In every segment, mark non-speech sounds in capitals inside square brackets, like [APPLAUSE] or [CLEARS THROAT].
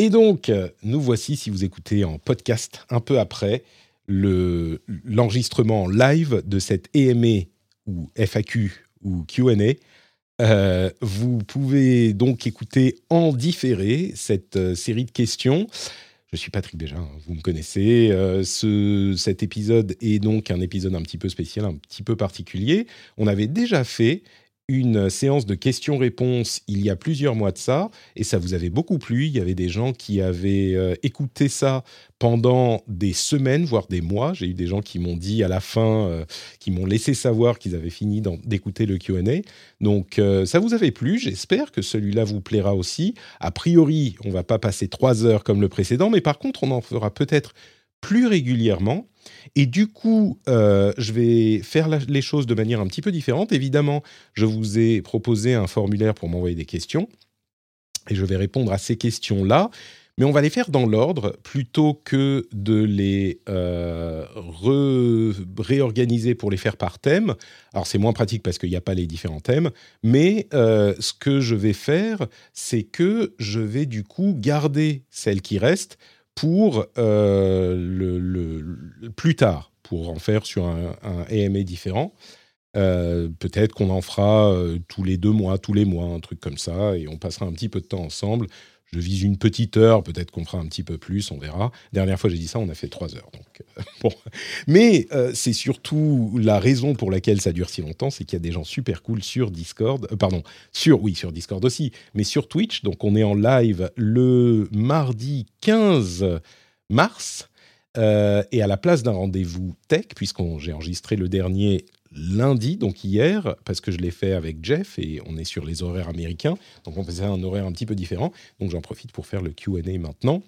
Et donc, nous voici, si vous écoutez en podcast, un peu après le- l'enregistrement live de cette EMA ou FAQ ou Q&A. Euh, vous pouvez donc écouter en différé cette euh, série de questions. Je suis Patrick Béja, hein, vous me connaissez. Euh, ce, cet épisode est donc un épisode un petit peu spécial, un petit peu particulier. On avait déjà fait une séance de questions-réponses il y a plusieurs mois de ça, et ça vous avait beaucoup plu. Il y avait des gens qui avaient euh, écouté ça pendant des semaines, voire des mois. J'ai eu des gens qui m'ont dit à la fin, euh, qui m'ont laissé savoir qu'ils avaient fini d'écouter le Q&A. Donc euh, ça vous avait plu, j'espère que celui-là vous plaira aussi. A priori, on va pas passer trois heures comme le précédent, mais par contre, on en fera peut-être plus régulièrement. Et du coup, euh, je vais faire les choses de manière un petit peu différente. Évidemment, je vous ai proposé un formulaire pour m'envoyer des questions, et je vais répondre à ces questions-là. Mais on va les faire dans l'ordre plutôt que de les euh, réorganiser pour les faire par thème. Alors c'est moins pratique parce qu'il n'y a pas les différents thèmes, mais euh, ce que je vais faire, c'est que je vais du coup garder celles qui restent pour euh, le, plus tard, pour en faire sur un, un différent. Euh, Peut-être qu'on en fera euh, tous les deux mois, tous les mois, un truc comme ça, et on passera un petit peu de temps ensemble. Je vise une petite heure, peut-être qu'on fera un petit peu plus, on verra. Dernière fois j'ai dit ça, on a fait trois heures. Donc euh, [LAUGHS] bon, mais euh, c'est surtout la raison pour laquelle ça dure si longtemps, c'est qu'il y a des gens super cool sur Discord, euh, pardon, sur oui sur Discord aussi, mais sur Twitch. Donc on est en live le mardi 15 mars. et à la place d'un rendez-vous tech, puisqu'on j'ai enregistré le dernier lundi, donc hier, parce que je l'ai fait avec Jeff et on est sur les horaires américains, donc on faisait un horaire un petit peu différent. Donc j'en profite pour faire le Q&A maintenant.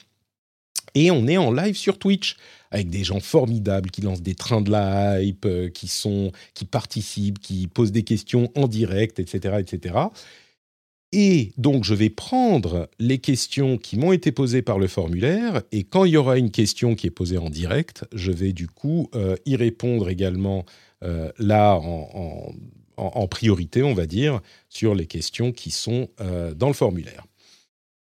Et on est en live sur Twitch avec des gens formidables qui lancent des trains de la hype, euh, qui sont, qui participent, qui posent des questions en direct, etc., etc. Et donc je vais prendre les questions qui m'ont été posées par le formulaire et quand il y aura une question qui est posée en direct, je vais du coup euh, y répondre également là en, priorité, on va dire, sur les questions qui sont euh, dans le formulaire.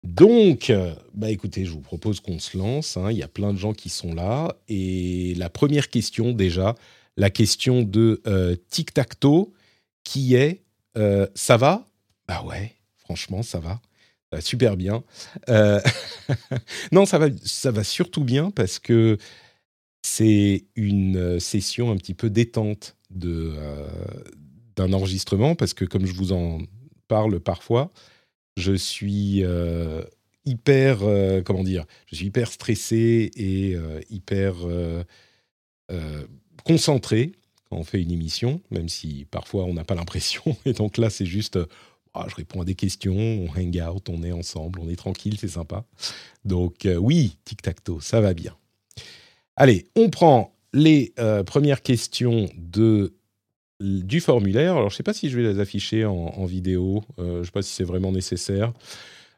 Donc, euh, bah écoutez, je vous propose qu'on se lance. hein. Il y a plein de gens qui sont là. Et la première question, déjà, la question de euh, Tic Tac Toe, qui est euh, Ça va? Bah ouais, franchement, ça va. Super bien. Euh, [LAUGHS] non, ça va, ça va surtout bien parce que c'est une euh, session un petit peu détente de, euh, d'un enregistrement parce que comme je vous en parle parfois, je suis euh, hyper, comment dire, je suis hyper stressé et hyper concentré quand on fait une émission, même si parfois on n'a pas l'impression. [LAUGHS] Et donc là, c'est juste, ah, je réponds à des questions, on hang out, on est ensemble, on est tranquille, c'est sympa. Donc oui, tic tac toe, ça va bien. Allez, on prend les euh, premières questions du formulaire. Alors, je ne sais pas si je vais les afficher en, vidéo. euh, je ne sais pas si c'est vraiment nécessaire.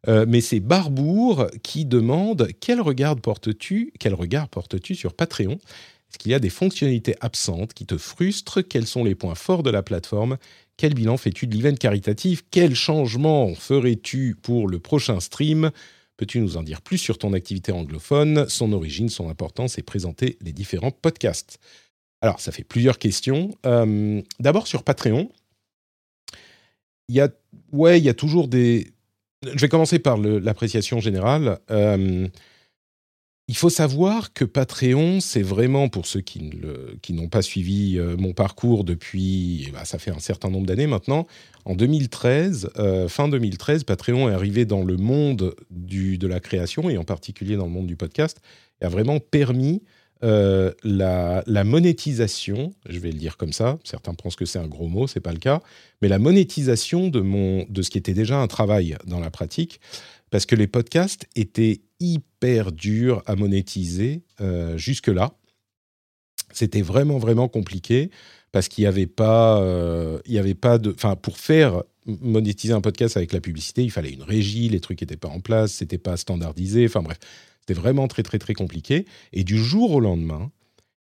Euh, mais c'est Barbour qui demande quel regard portes-tu Quel regard portes-tu sur Patreon? Est-ce qu'il y a des fonctionnalités absentes qui te frustrent? Quels sont les points forts de la plateforme? Quel bilan fais-tu de l'event caritatif? Quel changement ferais-tu pour le prochain stream? Peux-tu nous en dire plus sur ton activité anglophone, son origine, son importance et présenter les différents podcasts? Alors, ça fait plusieurs questions. Euh, D'abord, sur Patreon, il y a, ouais, il y a toujours des. Je vais commencer par l'appréciation générale. Euh, il faut savoir que Patreon, c'est vraiment pour ceux qui n'ont pas suivi euh, mon parcours depuis, eh ben, ça fait un certain nombre d'années maintenant. En 2013, euh, fin 2013, Patreon est arrivé dans le monde de la création et en particulier dans le monde du podcast et a vraiment permis euh, la, monétisation, je vais le dire comme ça, certains pensent que c'est un gros mot, c'est pas le cas, mais la monétisation de, mon, de ce qui était déjà un travail dans la pratique, parce que les podcasts étaient hyper durs à monétiser euh, jusque-là. C'était vraiment, vraiment compliqué, parce qu'il n'y avait pas, euh, avait pas de... Enfin, pour faire monétiser un podcast avec la publicité, il fallait une régie, les trucs n'étaient pas en place, c'était pas standardisé, enfin bref, c'était vraiment très, très, très compliqué. Et du jour au lendemain,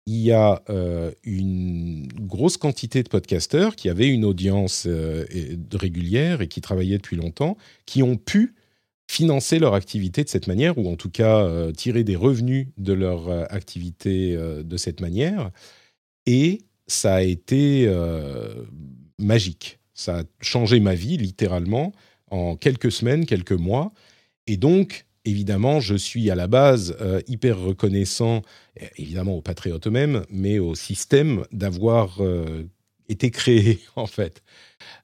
il y a euh, une grosse quantité de podcasteurs qui avaient une audience régulière et qui travaillaient depuis longtemps, qui ont pu financer leur activité de cette manière, ou en tout cas tirer des revenus de leur activité de cette manière. Et ça a été magique. Ça a changé ma vie, littéralement, en quelques semaines, quelques mois. Et donc, évidemment, je suis à la base euh, hyper reconnaissant, évidemment aux patriotes eux-mêmes, mais au système d'avoir euh, été créé, [LAUGHS] en fait.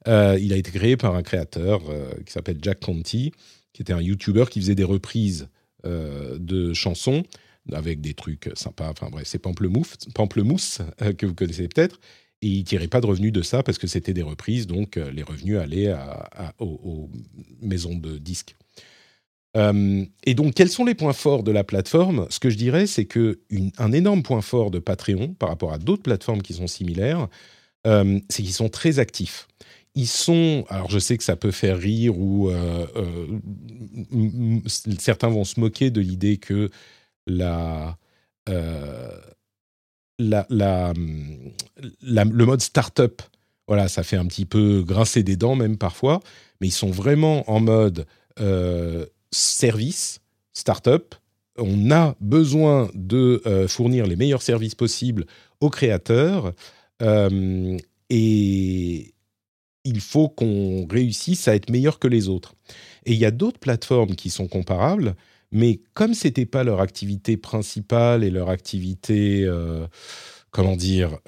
Euh, il a été créé par un créateur qui s'appelle Jack Conti, qui était un YouTuber qui faisait des reprises de chansons avec des trucs sympas. Enfin bref, c'est Pamplemousse, Pamplemousse que vous connaissez peut-être. Et il tirait pas de revenus de ça parce que c'était des reprises, donc les revenus allaient aux, maisons de disques. Euh, et donc, quels sont les points forts de la plateforme? Ce que je dirais, c'est que un énorme point fort de Patreon par rapport à d'autres plateformes qui sont similaires, euh, c'est qu'ils sont très actifs. Ils sont, alors je sais que ça peut faire rire ou euh, certains vont se moquer de l'idée que la, la, le mode startup, voilà, ça fait un petit peu grincer des dents même parfois, mais ils sont vraiment en mode service, start-up, on a besoin de euh, fournir les meilleurs services possibles aux créateurs euh, et il faut qu'on réussisse à être meilleur que les autres. Et il y a d'autres plateformes qui sont comparables, mais comme ce n'était pas leur activité principale et leur activité, euh, comment dire,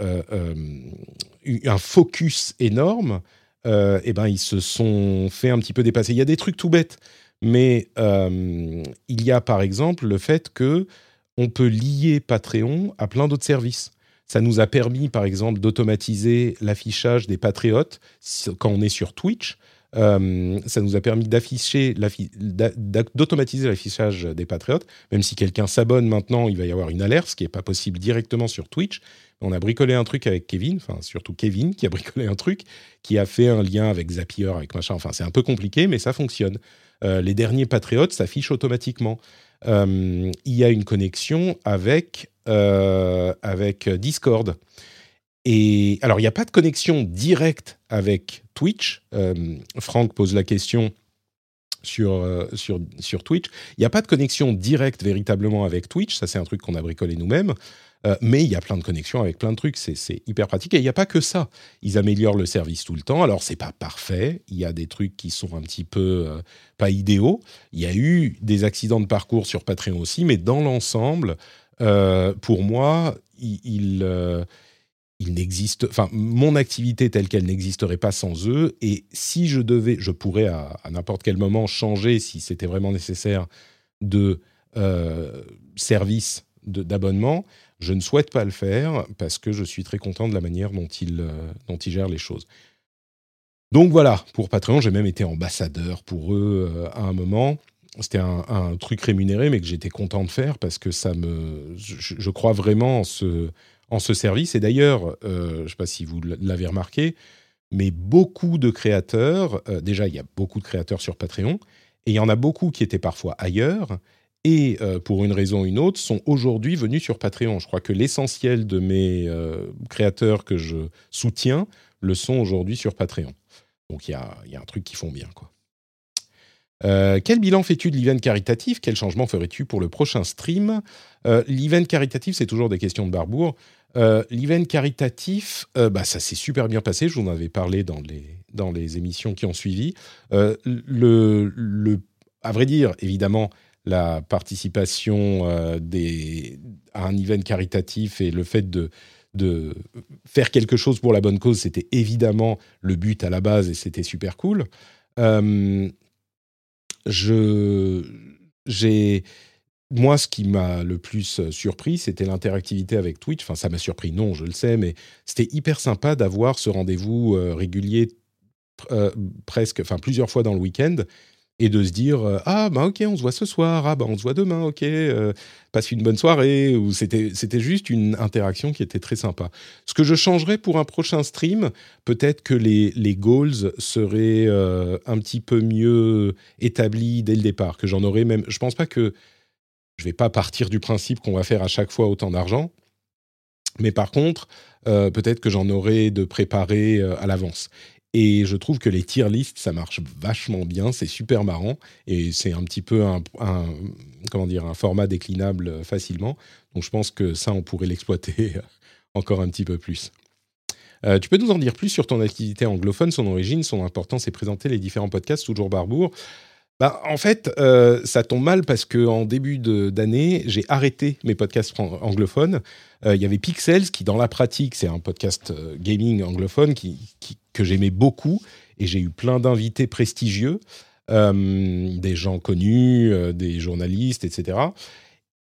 un focus énorme, eh ben, ils se sont fait un petit peu dépasser. Il y a des trucs tout bêtes. Mais euh, il y a par exemple le fait que on peut lier Patreon à plein d'autres services. Ça nous a permis, par exemple, d'automatiser l'affichage des patriotes quand on est sur Twitch. Euh, ça nous a permis d'afficher, d'automatiser l'affichage des patriotes. Même si quelqu'un s'abonne maintenant, il va y avoir une alerte, ce qui n'est pas possible directement sur Twitch. On a bricolé un truc avec Kevin, enfin surtout Kevin qui a [LAUGHS] bricolé un truc, qui a fait un lien avec Zapier, avec machin. Enfin, c'est un peu compliqué, mais ça fonctionne. Euh, les derniers patriotes s'affichent automatiquement. Euh, il y a une connexion avec, euh, avec Discord. Et alors, il n'y a pas de connexion directe avec Twitch. Franck pose la question sur, sur, sur Twitch. Il n'y a pas de connexion directe véritablement avec Twitch. Ça, c'est un truc qu'on a bricolé nous-mêmes. Euh, mais il y a plein de connexions avec plein de trucs, c'est hyper pratique. Et il n'y a pas que ça. Ils améliorent le service tout le temps. Alors, c'est pas parfait. Il y a des trucs qui sont un petit peu euh, pas idéaux. Il y a eu des accidents de parcours sur Patreon aussi, mais dans l'ensemble, euh, pour moi, il, il enfin, mon activité telle qu'elle n'existerait pas sans eux. Et si je devais, je pourrais à n'importe quel moment changer, si c'était vraiment nécessaire, de service d'abonnement. Je ne souhaite pas le faire parce que je suis très content de la manière dont il, euh, les choses. Donc voilà, pour Patreon, j'ai même été ambassadeur pour eux euh, à un moment. C'était un, truc rémunéré, mais que j'étais content de faire parce que ça me, je, crois vraiment en ce, en ce service. Et d'ailleurs, euh, je ne sais pas si vous l'avez remarqué, mais beaucoup de créateurs, déjà il y a beaucoup de créateurs sur Patreon, et il y en a beaucoup qui étaient parfois ailleurs, et euh, pour une raison ou une autre, sont aujourd'hui venus sur Patreon. Je crois que l'essentiel de mes euh, créateurs que je soutiens le sont aujourd'hui sur Patreon. Donc il y a, un truc qui font bien. Euh, quel bilan fais-tu de l'event caritatif? Quel changement ferais-tu pour le prochain stream? L'event caritatif, c'est toujours des questions de Barbour. l'event caritatif, bah, ça s'est super bien passé. Je vous en avais parlé dans les, émissions qui ont suivi. le, à vrai dire, évidemment, la participation euh, à un event caritatif et le fait de, de faire quelque chose pour la bonne cause, c'était évidemment le but à la base et c'était super cool. Euh, je, j'ai, moi, ce qui m'a le plus surpris, c'était l'interactivité avec Twitch. Enfin, ça m'a surpris, non, je le sais, mais c'était hyper sympa d'avoir ce rendez-vous euh, régulier presque, enfin plusieurs fois dans le week-end et de se dire euh, ah bah ok on se voit ce soir. Ah bah on se voit demain. Ok euh, passe une bonne soirée ou c'était c'était juste une interaction qui était très sympa. Ce que je changerais pour un prochain stream peut-être que les les goals seraient euh, un petit peu mieux établis dès le départ que j'en aurais même je pense pas que je vais pas partir du principe qu'on va faire à chaque fois autant d'argent. Mais par contre peut-être que j'en aurais de préparer à l'avance Et je trouve que les tier lists, ça marche vachement bien, c'est super marrant et c'est un petit peu un, comment dire, un format déclinable facilement. Donc je pense que ça, on pourrait l'exploiter [LAUGHS] encore un petit peu plus. Euh, tu peux nous en dire plus sur ton activité anglophone, son origine, son importance et présenter les différents podcasts toujours Barbour bah, en fait, euh, ça tombe mal parce que en début d'année, j'ai arrêté mes podcasts anglophones. Euh, il y avait Pixels qui, dans la pratique, c'est un podcast euh, gaming anglophone que j'aimais beaucoup et j'ai eu plein d'invités prestigieux, des gens connus, des journalistes, etc.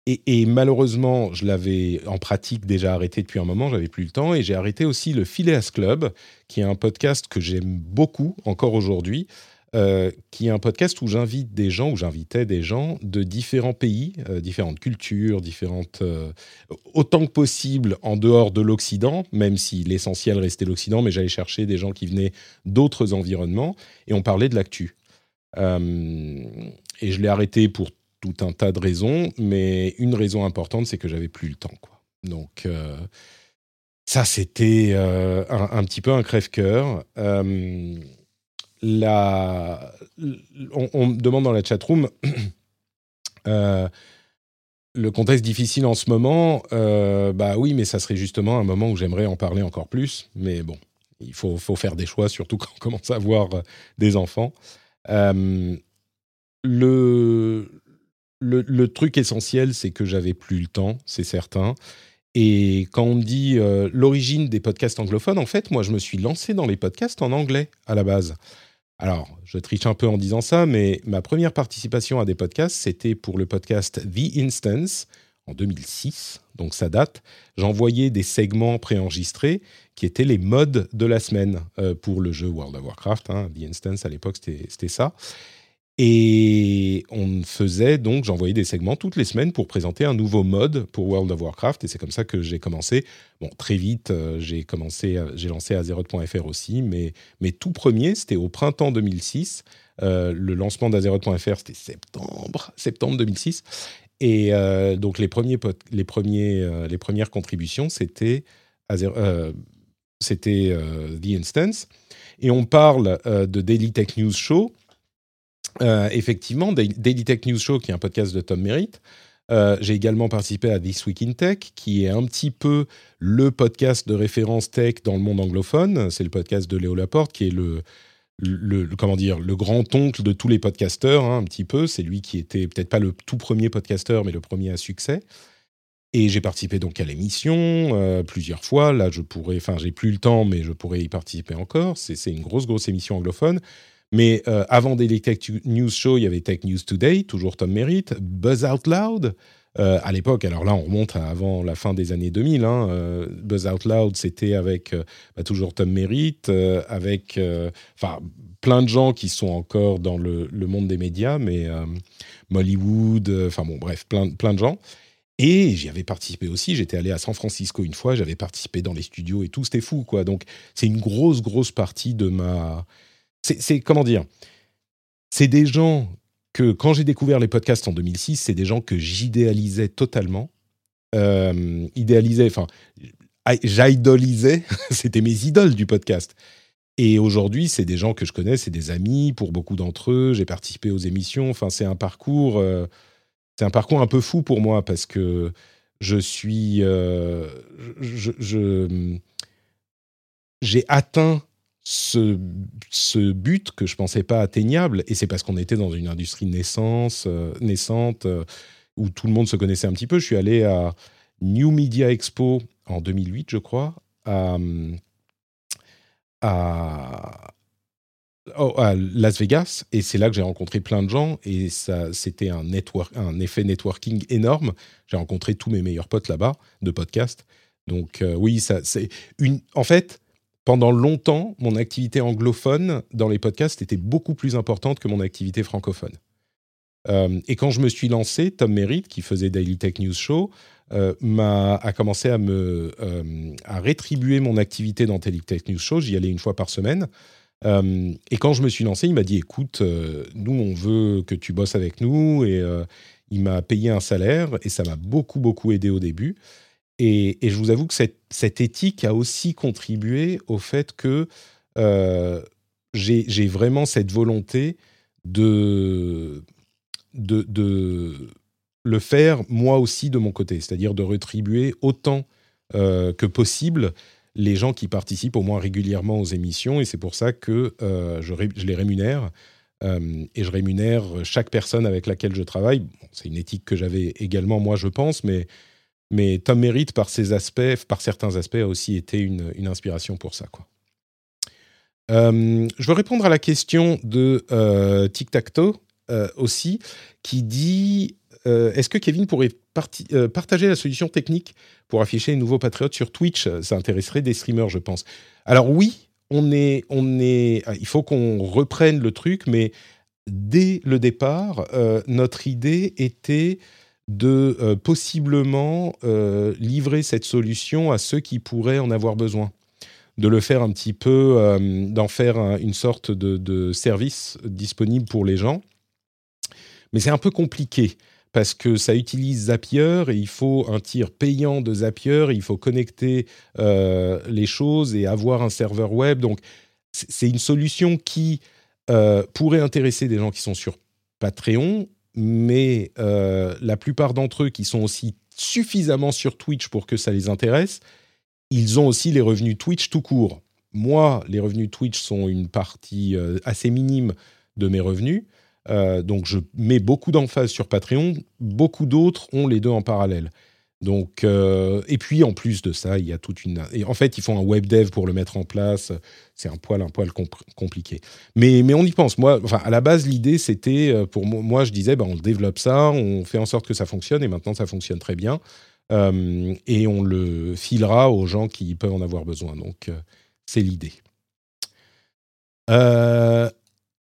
Et, et malheureusement, je l'avais en pratique déjà arrêté depuis un moment, j'avais plus le temps et j'ai arrêté aussi le Phileas Club, qui est un podcast que j'aime beaucoup encore aujourd'hui. Euh, qui est un podcast où j'invite des gens, où j'invitais des gens de différents pays, euh, différentes cultures, différentes, euh, autant que possible en dehors de l'Occident, même si l'essentiel restait l'Occident, mais j'allais chercher des gens qui venaient d'autres environnements et on parlait de l'actu. et je l'ai arrêté pour tout un tas de raisons, mais une raison importante, c'est que j'avais plus le temps. Donc ça, c'était un, un, petit peu un crève-cœur on, me demande dans la chatroom [CLEARS THROAT] euh, le contexte difficile en ce moment. Euh, bah oui, mais ça serait justement un moment où j'aimerais en parler encore plus. Mais bon, il faut, faire des choix, surtout [LAUGHS] quand on commence à avoir euh, des enfants. le, le, truc essentiel, c'est que j'avais plus le temps, c'est certain. Et quand on me dit l'origine des podcasts anglophones, en fait, moi, je me suis lancé dans les podcasts en anglais à la base. Alors, je triche un peu en disant ça, mais ma première participation à des podcasts, c'était pour le podcast The Instance en 2006, donc ça date. J'envoyais des segments préenregistrés qui étaient les modes de la semaine euh, pour le jeu World of Warcraft. Hein. The Instance, à l'époque, c'était ça. Et on faisait donc, j'envoyais des segments toutes les semaines pour présenter un nouveau mode pour World of Warcraft. Et c'est comme ça que j'ai commencé. Bon, très vite, euh, j'ai commencé, euh, j'ai lancé Azeroth.fr aussi, mais mes tout premiers, c'était au printemps 2006. Euh, le lancement d'Azeroth.fr, c'était septembre, septembre 2006. Et donc les premiers, les premiers, les premières contributions, c'était c'était The Instance. Et on parle de Daily Tech News Show euh, effectivement, Daily Tech News Show, qui est un podcast de Tom Merritt. Euh, j'ai également participé à This Week in Tech, qui est un petit peu le podcast de référence tech dans le monde anglophone. C'est le podcast de Léo Laporte, qui est le, comment dire, le grand-oncle de tous les podcasteurs, hein, un petit peu. C'est lui qui était peut-être pas le tout premier podcasteur, mais le premier à succès. Et j'ai participé donc à l'émission euh, plusieurs fois. Là, je pourrais, enfin, j'ai plus le temps, mais je pourrais y participer encore. C'est une grosse, grosse émission anglophone. Mais euh, avant Daily Tech News Show, il y avait Tech News Today, toujours Tom Merritt, Buzz Out Loud. Euh, à l'époque, alors là, on remonte avant la fin des années 2000. Hein, euh, Buzz Out Loud, c'était avec bah, toujours Tom Merritt, avec enfin plein de gens qui sont encore dans le, monde des médias, mais Mollywood, enfin bon, bref, plein, plein de gens. Et j'y avais participé aussi. J'étais allé à San Francisco une fois. J'avais participé dans les studios et tout. C'était fou, quoi. Donc, c'est une grosse, grosse partie de ma c'est comment dire? C'est des gens que quand j'ai découvert les podcasts en 2006, c'est des gens que j'idéalisais totalement. Euh, idéalisais, enfin, j'idolisais. [LAUGHS] C'était mes idoles du podcast. Et aujourd'hui, c'est des gens que je connais, c'est des amis pour beaucoup d'entre eux. J'ai participé aux émissions. Enfin, c'est un parcours, euh, c'est un parcours un peu fou pour moi parce que je suis, euh, je, j'ai atteint ce, ce, but que je pensais pas atteignable, et c'est parce qu'on était dans une industrie naissance, euh, naissante, euh, où tout le monde se connaissait un petit peu. Je suis allé à New Media Expo en 2008, je crois, à, oh, à Las Vegas, et c'est là que j'ai rencontré plein de gens, et ça, c'était un, network, un effet networking énorme. J'ai rencontré tous mes meilleurs potes là-bas de podcast. Donc euh, oui, ça, c'est une. En fait, pendant longtemps, mon activité anglophone dans les podcasts était beaucoup plus importante que mon activité francophone. Euh, et quand je me suis lancé, Tom Merritt, qui faisait Daily Tech News Show, euh, a commencé à me euh, à rétribuer mon activité dans Daily Tech News Show. J'y allais une fois par semaine. et quand je me suis lancé, il m'a dit "Écoute, nous, on veut que tu bosses avec nous." Et il m'a payé un salaire et ça m'a beaucoup beaucoup aidé au début. Et, je vous avoue que cette, éthique a aussi contribué au fait que euh, j'ai vraiment cette volonté de, le faire moi aussi de mon côté, c'est-à-dire de rétribuer autant euh, que possible les gens qui participent au moins régulièrement aux émissions, et c'est pour ça que euh, je, les rémunère. Et je rémunère chaque personne avec laquelle je travaille. c'est une éthique que j'avais également moi, je pense, mais, mais Tom Merritt, par aspects, par certains aspects, a aussi été une, inspiration pour ça. Quoi. Euh, je veux répondre à la question de euh, Tic Tac Toe euh, aussi, qui dit est-ce que Kevin pourrait partager la solution technique pour afficher les nouveaux patriotes sur Twitch? Ça intéresserait des streamers, je pense. Alors oui, on est, on est, il faut qu'on reprenne le truc, mais dès le départ, notre idée était de possiblement livrer cette solution à ceux qui pourraient en avoir besoin de le faire un petit peu, euh, d'en faire une sorte de, service disponible pour les gens. Mais c'est un peu compliqué parce que ça utilise Zapier et il faut un tir payant de Zapier, il faut connecter euh, les choses et avoir un serveur web. Donc c'est une solution qui euh, pourrait intéresser des gens qui sont sur Patreon, mais la plupart d'entre eux qui sont aussi suffisamment sur Twitch pour que ça les intéresse, ils ont aussi les revenus Twitch tout court. Moi, les revenus Twitch sont une partie euh, assez minime de mes revenus. Euh, donc, je mets beaucoup d'emphase sur Patreon. Beaucoup d'autres ont les deux en parallèle. Donc, euh, et puis en plus de ça, il y a toute une. Et en fait, ils font un web dev pour le mettre en place. C'est un poil, un poil compliqué. Mais, mais on y pense. Moi, enfin, à la base, l'idée, c'était pour moi, je disais, ben, on développe ça, on fait en sorte que ça fonctionne, et maintenant, ça fonctionne très bien. Euh, et on le filera aux gens qui peuvent en avoir besoin. Donc, euh, c'est l'idée. Euh,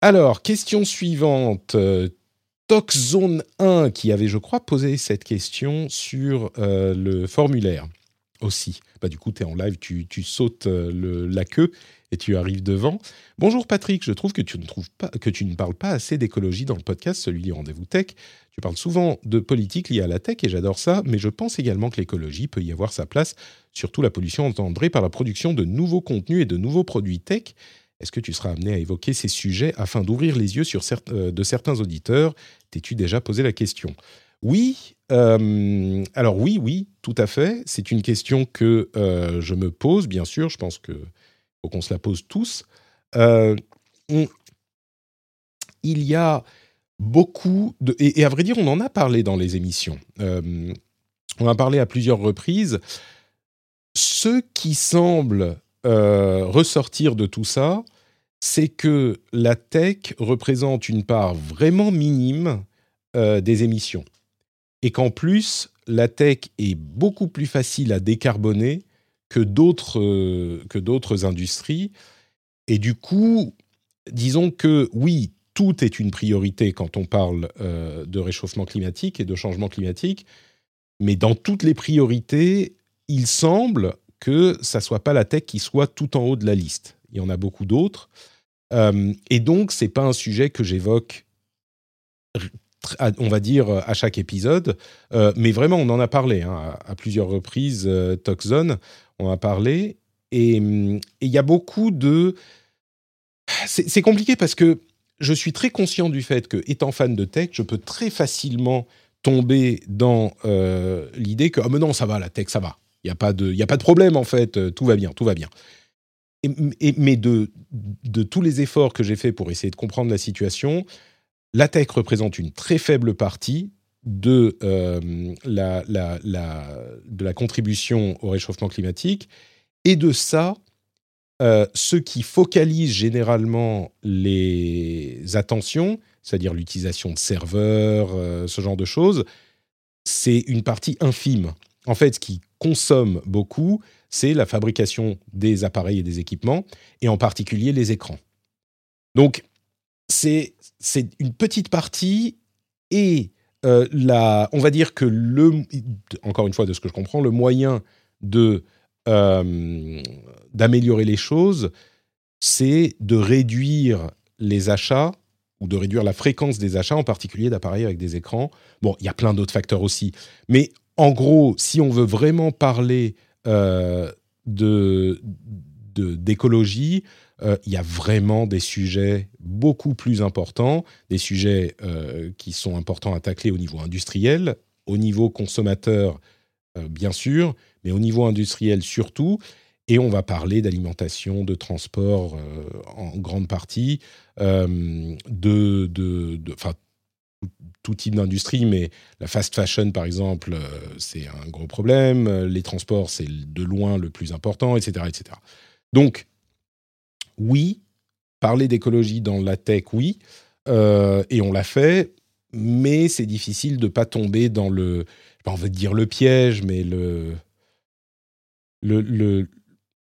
alors, question suivante. Toxzone 1 qui avait, je crois, posé cette question sur le formulaire aussi. Bah, du coup, tu es en live, tu, sautes la queue et tu arrives devant. Bonjour Patrick, je trouve que tu ne, que tu ne parles pas assez d'écologie dans le podcast, celui du Rendez-vous Tech. Tu parles souvent de politique liée à la tech et j'adore ça, mais je pense également que l'écologie peut y avoir sa place, surtout la pollution engendrée par la production de nouveaux contenus et de nouveaux produits tech. Est-ce que tu seras amené à évoquer ces sujets afin d'ouvrir les yeux sur euh, de certains auditeurs? T'es-tu déjà posé la question? Oui, euh, alors oui, oui, tout à fait. C'est une question que euh, je me pose, bien sûr. Je pense qu'il faut qu'on se la pose tous. il y a beaucoup de... Et, à vrai dire, on en a parlé dans les émissions. On a parlé à plusieurs reprises. Ce qui semble ressortir de tout ça, c'est que la tech représente une part vraiment minime euh, des émissions. Et qu'en plus, la tech est beaucoup plus facile à décarboner que d'autres, que d'autres industries. Et du coup, disons que oui, tout est une priorité quand on parle euh, de réchauffement climatique et de changement climatique, mais dans toutes les priorités, il semble que ça soit pas la tech qui soit tout en haut de la liste. Il y en a beaucoup d'autres, euh, et donc c'est pas un sujet que j'évoque, on va dire à chaque épisode, euh, mais vraiment on en a parlé hein, à, plusieurs reprises. Toxon, on a parlé, et il y a beaucoup de c'est compliqué parce que je suis très conscient du fait que, étant fan de tech, je peux très facilement tomber dans euh, l'idée que, ah mais non, ça va, la tech, ça va. Il n'y a, pas de, a pas de problème, en fait, euh, tout va bien, tout va bien. Mais de, tous les efforts que j'ai faits pour essayer de comprendre la situation, la tech représente une très faible partie de, euh, la contribution au réchauffement climatique. Et de ça, euh, ce qui focalise généralement les attentions, c'est-à-dire l'utilisation de serveurs, euh, ce genre de choses, c'est une partie infime. En fait, ce qui consomme beaucoup, c'est la fabrication des appareils et des équipements, et en particulier les écrans. Donc, c'est une petite partie, et euh, on va dire que le, encore une fois de ce que je comprends, le moyen de euh, d'améliorer les choses, c'est de réduire les achats ou de réduire la fréquence des achats, en particulier d'appareils avec des écrans. Bon, il y a plein d'autres facteurs aussi. Mais en gros, si on veut vraiment parler euh, de d'écologie, il y a vraiment des sujets beaucoup plus importants, des sujets qui sont importants à tacler au niveau industriel, au niveau consommateur, bien sûr, mais au niveau industriel surtout. Et on va parler d'alimentation, de transport en grande partie, de, de, de, tout type d'industrie, mais la fast fashion, par exemple, c'est un gros problème. Les transports, c'est de loin le plus important, etc. etc. Donc, oui, parler d'écologie dans la tech, oui, euh, et on l'a fait, mais c'est difficile de ne pas tomber dans le, on veut dire le piège, mais le, le,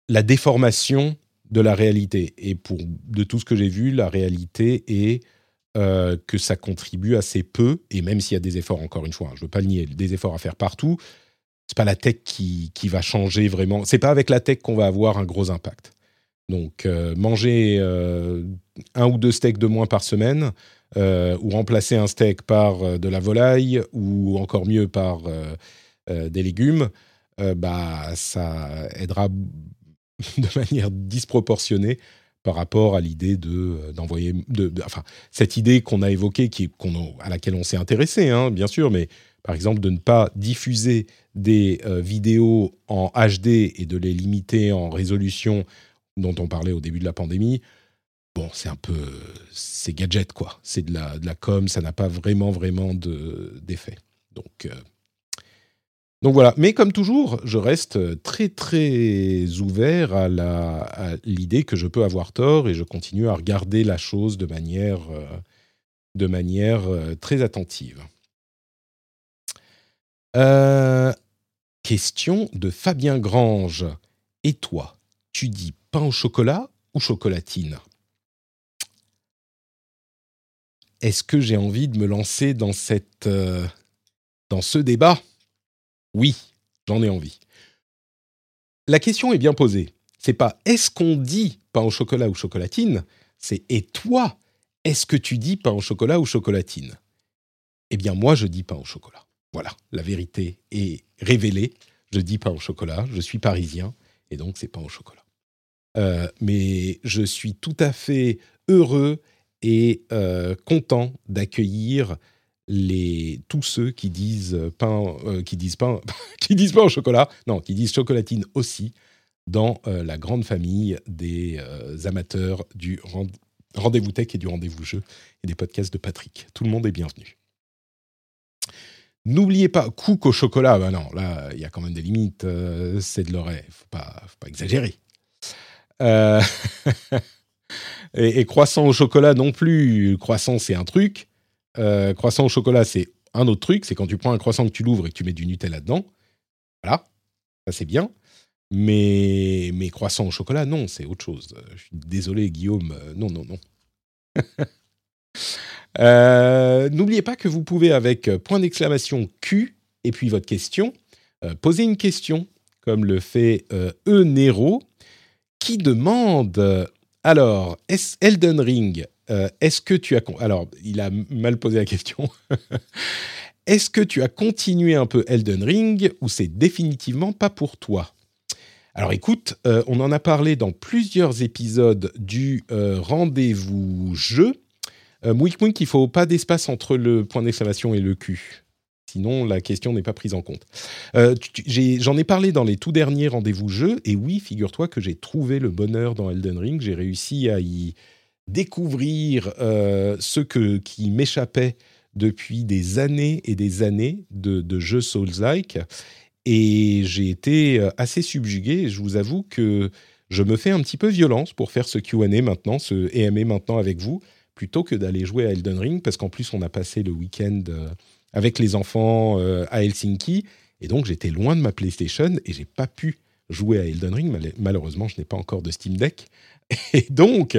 la déformation de la réalité. Et pour de tout ce que j'ai vu, la réalité est euh, que ça contribue assez peu, et même s'il y a des efforts, encore une fois, hein, je ne veux pas le nier, des efforts à faire partout, c'est pas la tech qui, qui va changer vraiment. C'est pas avec la tech qu'on va avoir un gros impact. Donc, euh, manger euh, un ou deux steaks de moins par semaine, ou remplacer un steak par de la volaille, ou encore mieux par des légumes, bah, ça aidera [LAUGHS] de manière disproportionnée par rapport à l'idée de d'envoyer, de, enfin, cette idée qu'on a évoquée, qui, à laquelle on s'est intéressé, hein, bien sûr, mais par exemple de ne pas diffuser des vidéos en HD et de les limiter en résolution dont on parlait au début de la pandémie, bon, c'est un peu, c'est gadget quoi. C'est de la, de la com, ça n'a pas vraiment, vraiment d'effet. donc, euh, donc voilà. Mais comme toujours, je reste très, très ouvert à l'idée que je peux avoir tort et je continue à regarder la chose de manière, euh, de manière euh, très attentive. question de Fabien Grange. Et toi, tu dis pain au chocolat ou chocolatine? Est-ce que j'ai envie de me lancer dans, cette, euh, dans ce débat? Oui, j'en ai envie. La question est bien posée. C'est pas est-ce qu'on dit pain au chocolat ou chocolatine, c'est et toi, est-ce que tu dis pain au chocolat ou chocolatine? Eh bien moi je dis pain au chocolat. Voilà, la vérité est révélée. Je dis pain au chocolat, je suis parisien et donc c'est pain au chocolat. Euh, mais je suis tout à fait heureux et euh, content d'accueillir les tous ceux qui disent pain, euh, qui disent pain, [LAUGHS] qui disent pain au chocolat, non, qui disent chocolatine aussi dans la grande famille des amateurs du rendez-vous tech et du rendez-vous jeu et des podcasts de Patrick. Tout le monde est bienvenu. N'oubliez pas, cook au chocolat, bah non, là, il y a quand même des limites, c'est de l'oreille, faut pas, faut pas exagérer. Euh, [LAUGHS] et, croissant au chocolat non plus. Croissant, c'est un truc. Euh, croissant au chocolat, c'est un autre truc. C'est quand tu prends un croissant que tu l'ouvres et que tu mets du Nutella dedans. Voilà, ça c'est bien. Mais, mais croissant au chocolat, non, c'est autre chose. Je suis désolé, Guillaume. Euh, non, non, non. [LAUGHS] N'oubliez pas que vous pouvez, avec point d'exclamation Q et puis votre question, poser une question, comme le fait E. Nero, qui demande alors, Elden Ring, euh, est-ce que tu as... Alors, il a mal posé la question. [LAUGHS] est-ce que tu as continué un peu Elden Ring ou c'est définitivement pas pour toi? Alors écoute, euh, on en a parlé dans plusieurs épisodes du euh, rendez-vous jeu. Mouik Mouik, il faut pas d'espace entre le point d'exclamation et le Q. Sinon, la question n'est pas prise en compte. Euh, j'en ai, parlé dans les tout derniers rendez-vous jeux, et oui, figure-toi que j'ai trouvé le bonheur dans Elden Ring. J'ai réussi à y découvrir euh, ce que, qui m'échappait depuis des années et des années de, jeux Souls-like. Et j'ai été euh, assez subjugué. je vous avoue que je me fais un petit peu violence pour faire ce QA maintenant, ce EMA maintenant avec vous, plutôt que d'aller jouer à Elden Ring, parce qu'en plus, on a passé le week-end avec les enfants euh, à Helsinki. Et donc, j'étais loin de ma PlayStation et j'ai pas pu jouer à Elden Ring. Malheureusement, je n'ai pas encore de Steam Deck. [LAUGHS] Et donc,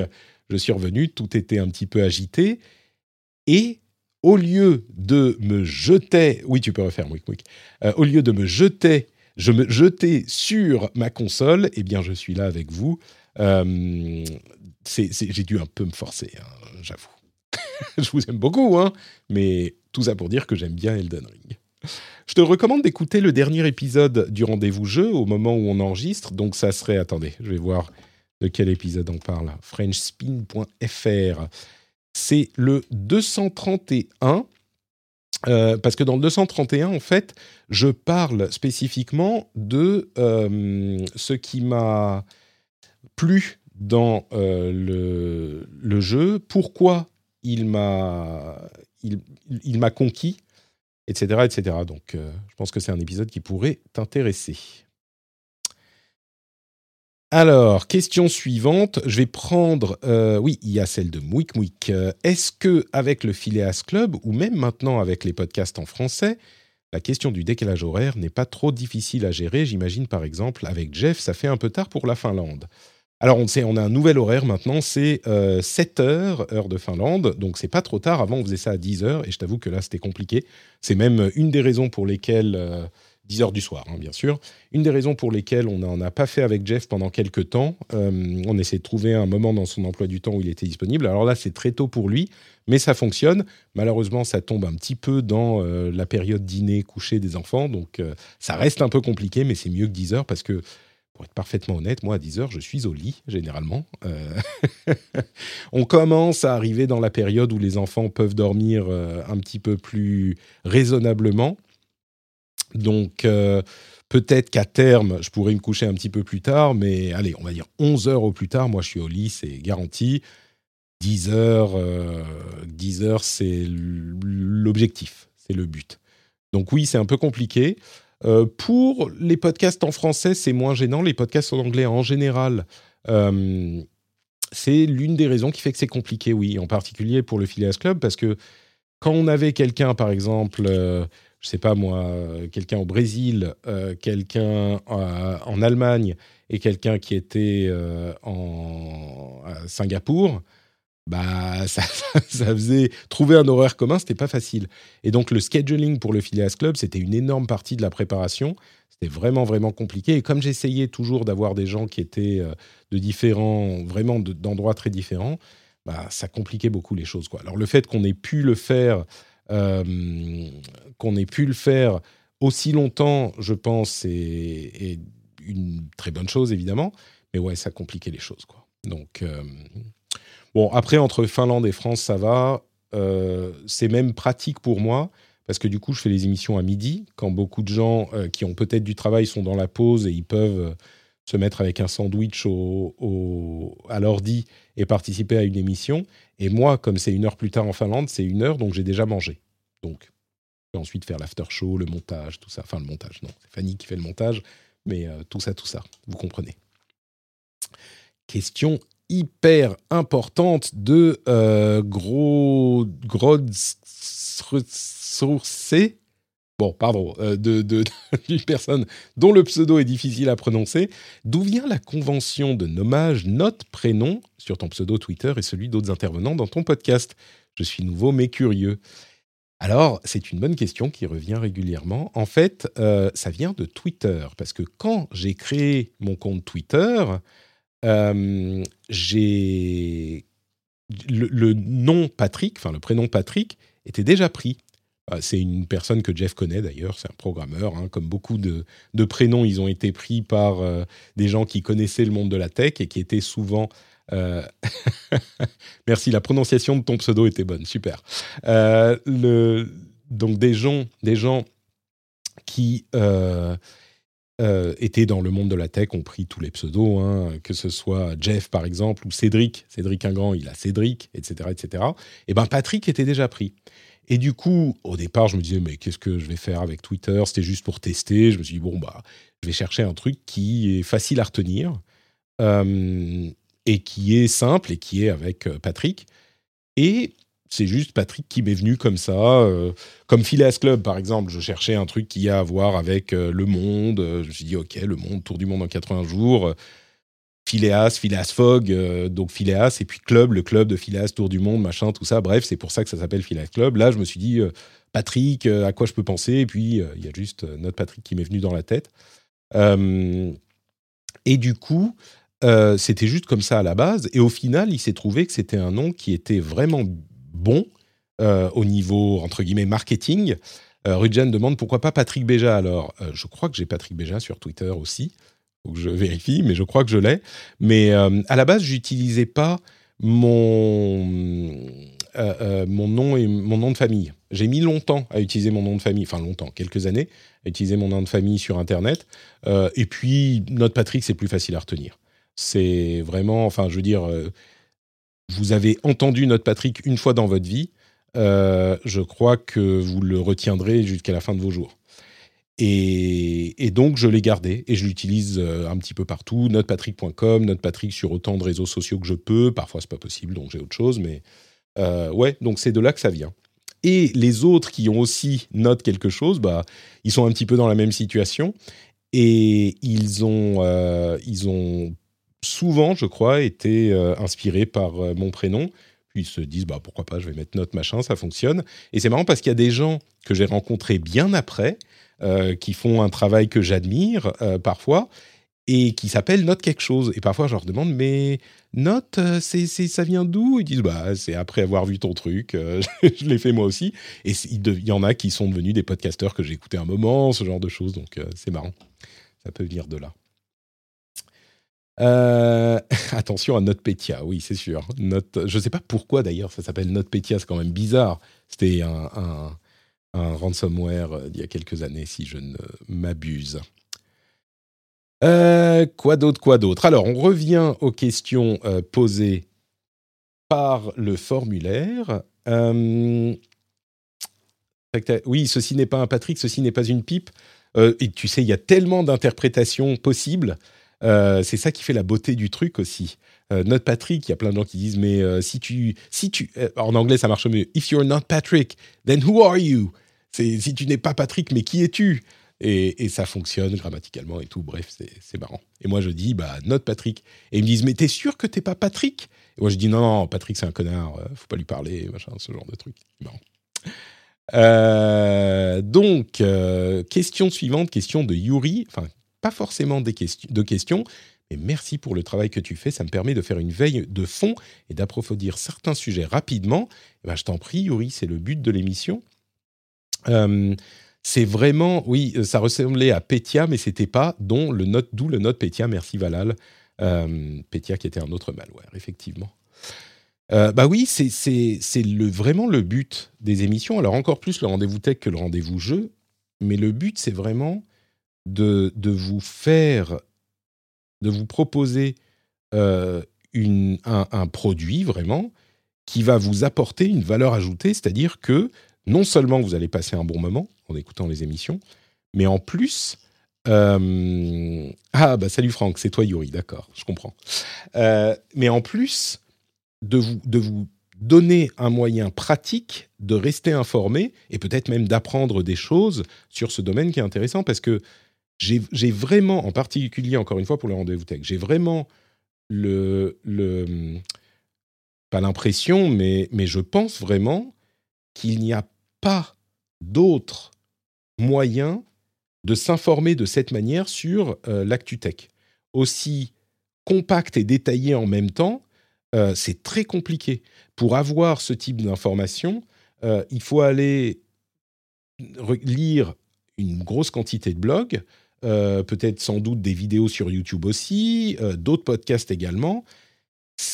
je suis revenu, tout était un petit peu agité. Et au lieu de me jeter, oui, tu peux refaire, oui, oui. Euh, au lieu de me jeter, je me jetais sur ma console, eh bien, je suis là avec vous. Euh, j'ai dû un peu me forcer, hein, j'avoue. [LAUGHS] je vous aime beaucoup, hein, mais tout ça pour dire que j'aime bien Elden Ring. Je te recommande d'écouter le dernier épisode du rendez-vous jeu au moment où on enregistre. Donc ça serait, attendez, je vais voir De quel épisode on parle? Frenchspin.fr. C'est le 231. Euh, parce que dans le 231, en fait, je parle spécifiquement de euh, ce qui m'a plu dans euh, le, jeu, pourquoi il m'a il, il m'a conquis, etc., etc. Donc, je pense que c'est un épisode qui pourrait t'intéresser. Alors, question suivante. Je vais prendre. Euh, oui, il y a celle de Mouik Mouik. Euh, est-ce que avec le Phileas Club ou même maintenant avec les podcasts en français, la question du décalage horaire n'est pas trop difficile à gérer J'imagine par exemple avec Jeff, ça fait un peu tard pour la Finlande. Alors on sait, on a un nouvel horaire maintenant, c'est 7 euh, heures, heure de Finlande, donc c'est pas trop tard. Avant on faisait ça à 10 heures et je t'avoue que là c'était compliqué. C'est même une des raisons pour lesquelles 10 heures du soir, hein, bien sûr. Une des raisons pour lesquelles on n'en a pas fait avec Jeff pendant quelques temps, euh, on essaie de trouver un moment dans son emploi du temps où il était disponible. Alors là, c'est très tôt pour lui, mais ça fonctionne. Malheureusement, ça tombe un petit peu dans euh, la période dîner, coucher des enfants, donc euh, ça reste un peu compliqué, mais c'est mieux que 10 heures parce que pour être parfaitement honnête, moi à 10 heures, je suis au lit généralement. [LAUGHS] on commence à arriver dans la période où les enfants peuvent dormir un petit peu plus raisonnablement. Donc, euh, peut-être qu'à terme, je pourrais me coucher un petit peu plus tard, mais allez, on va dire 11 heures au plus tard. Moi, je suis au lit, c'est garanti. 10 heures, 10 euh, heures c'est l'objectif, c'est le but. Donc, oui, c'est un peu compliqué. Euh, pour les podcasts en français, c'est moins gênant. Les podcasts en anglais, en général, c'est l'une des raisons qui fait que c'est compliqué, oui, en particulier pour le Phileas Club, parce que quand on avait quelqu'un, par exemple, je sais pas moi, euh, quelqu'un au Brésil, euh, quelqu'un euh, en Allemagne et quelqu'un qui était en à Singapour, bah [LAUGHS] ça, faisait trouver un horaire commun, c'était pas facile. Et donc le scheduling pour le Phileas Club, c'était une énorme partie de la préparation. C'était vraiment vraiment compliqué. Et comme j'essayais toujours d'avoir des gens qui étaient de différents, vraiment d'endroits très différents, bah ça compliquait beaucoup les choses. Quoi. Alors le fait qu'on ait pu le faire qu'on ait pu le faire aussi longtemps, je pense, c'est une très bonne chose, évidemment. Mais ouais, ça compliquait les choses, quoi. Donc, euh, bon, après, entre Finlande et France, ça va. Euh, c'est même pratique pour moi, parce que du coup, je fais les émissions à midi, quand beaucoup de gens qui ont peut-être du travail sont dans la pause et ils peuvent se mettre avec un sandwich au, à l'ordi et participer à une émission. Et moi, comme c'est une heure plus tard en Finlande, c'est une heure, donc j'ai déjà mangé. Donc, je vais ensuite faire l'after show, le montage, tout ça. Enfin, le montage, non, c'est Fanny qui fait le montage, mais euh, tout ça, tout ça, vous comprenez. Question hyper importante de euh, Gros Sourcé bon, pardon, euh, de, [LAUGHS] d'une personne dont le pseudo est difficile à prononcer, d'où vient la convention de nommage note prénom sur ton pseudo Twitter et celui d'autres intervenants dans ton podcast? Je suis nouveau mais curieux. Alors, c'est une bonne question qui revient régulièrement. En fait, euh, ça vient de Twitter, parce que quand j'ai créé mon compte Twitter, euh, j'ai le, nom Patrick, enfin le prénom Patrick, était déjà pris. Euh, c'est une personne que Jeff connaît d'ailleurs, c'est un programmeur. Hein. Comme beaucoup de, prénoms, ils ont été pris par euh, des gens qui connaissaient le monde de la tech et qui étaient souvent... Euh, [LAUGHS] merci, la prononciation de ton pseudo était bonne, super. Donc des gens, des gens qui étaient dans le monde de la tech ont pris tous les pseudos, hein, que ce soit Jeff par exemple ou Cédric. Cédric Ingrand, il a Cédric, etc., etc. Et ben Patrick était déjà pris. Et du coup, au départ, je me disais, mais qu'est-ce que je vais faire avec Twitter? C'était juste pour tester. Je me suis dit, bon, bah, je vais chercher un truc qui est facile à retenir euh, et qui est simple et qui est avec euh, Patrick. Et c'est juste Patrick qui m'est venu comme ça, euh, comme Phileas Club par exemple. Je cherchais un truc qui a à voir avec le monde. Je me suis dit, ok, le monde, tour du monde en 80 jours. Phileas, Phileas Fogg, euh, donc Phileas, et puis Club, le club de Phileas, Tour du Monde, machin, tout ça. Bref, c'est pour ça que ça s'appelle Phileas Club. Là, je me suis dit, euh, Patrick, euh, à quoi je peux penser? Et puis, il y a juste notre Patrick qui m'est venu dans la tête. et du coup, c'était juste comme ça à la base. Et au final, il s'est trouvé que c'était un nom qui était vraiment bon au niveau, entre guillemets, marketing. Rudjan demande pourquoi pas Patrick Béja alors? Je crois que j'ai Patrick Béja sur Twitter aussi. Faut que je vérifie, mais je crois que je l'ai. Mais à la base, j'utilisais pas mon mon nom et mon nom de famille. J'ai mis longtemps à utiliser mon nom de famille, enfin longtemps, quelques années, à utiliser mon nom de famille sur Internet. et puis, notre Patrick, c'est plus facile à retenir. C'est vraiment, enfin, je veux dire, vous avez entendu notre Patrick une fois dans votre vie. je crois que vous le retiendrez jusqu'à la fin de vos jours. Et, donc, je l'ai gardé et je l'utilise euh, un petit peu partout. Notepatrick.com, Notepatrick sur autant de réseaux sociaux que je peux. Parfois, c'est pas possible, donc j'ai autre chose. Mais euh, ouais, donc c'est de là que ça vient. Et les autres qui ont aussi note quelque chose, bah, ils sont un petit peu dans la même situation. Et ils ont, euh, ils ont souvent, je crois, été inspirés par mon prénom. Ils se disent, bah, pourquoi pas, je vais mettre note machin, ça fonctionne. Et c'est marrant parce qu'il y a des gens que j'ai rencontrés bien après euh, qui font un travail que j'admire euh, parfois et qui s'appelle Note quelque chose. Et parfois, je leur demande, mais Note, euh, c'est, ça vient d'où? Ils disent, bah, c'est après avoir vu ton truc, [LAUGHS] je l'ai fait moi aussi. Et il, y en a qui sont devenus des podcasteurs que j'ai écouté un moment, ce genre de choses, donc c'est marrant. Ça peut venir de là. [LAUGHS] attention à NotPetya, oui, c'est sûr. Je ne sais pas pourquoi d'ailleurs ça s'appelle NotPetya, c'est quand même bizarre. C'était un ransomware euh, d'il y a quelques années, si je ne m'abuse. Euh, quoi d'autre, quoi d'autre? Alors, on revient aux questions euh, posées par le formulaire. oui, ceci n'est pas un Patrick, ceci n'est pas une pipe. et tu sais, il y a tellement d'interprétations possibles. c'est ça qui fait la beauté du truc aussi. notre Patrick, il y a plein de gens qui disent, mais si tu, si tu, en anglais ça marche mieux. If you're not Patrick, then who are you? Si tu n'es pas Patrick, mais qui es-tu? Et, ça fonctionne grammaticalement et tout. Bref, c'est marrant. Et moi, je dis, bah, note Patrick. Et ils me disent, mais t'es sûr que t'es pas Patrick? Et moi, je dis, non, non, Patrick, c'est un connard. Euh, faut pas lui parler, machin, ce genre de truc. Euh, donc, euh, question suivante, question de Yuri. Enfin, pas forcément des questions, de questions, mais merci pour le travail que tu fais. Ça me permet de faire une veille de fond et d'approfondir certains sujets rapidement. Eh ben, je t'en prie, Yuri, c'est le but de l'émission. Euh, c'est vraiment, oui, ça ressemblait à Petya, mais c'était pas, dont le note, d'où le note Petya. Merci Valal. Euh, Petya qui était un autre malware, effectivement. Euh, bah oui, c'est le, vraiment le but des émissions. Alors encore plus le rendez-vous tech que le rendez-vous jeu, mais le but c'est vraiment de, de, vous faire, de vous proposer une, un, un, produit vraiment qui va vous apporter une valeur ajoutée, c'est-à-dire que non seulement vous allez passer un bon moment en écoutant les émissions, mais en plus... Euh, ah, bah salut Franck, c'est toi Yuri, d'accord, je comprends. Euh, mais en plus de vous, de vous donner un moyen pratique de rester informé et peut-être même d'apprendre des choses sur ce domaine qui est intéressant parce que j'ai vraiment, en particulier encore une fois pour le rendez-vous tech, j'ai vraiment le, le pas l'impression, mais, mais je pense vraiment qu'il n'y a pas d'autres moyens de s'informer de cette manière sur euh, l'actu tech. Aussi compact et détaillé en même temps, euh, c'est très compliqué. Pour avoir ce type d'information, euh, il faut aller lire une grosse quantité de blogs, peut-être sans doute des vidéos sur YouTube aussi, d'autres podcasts également.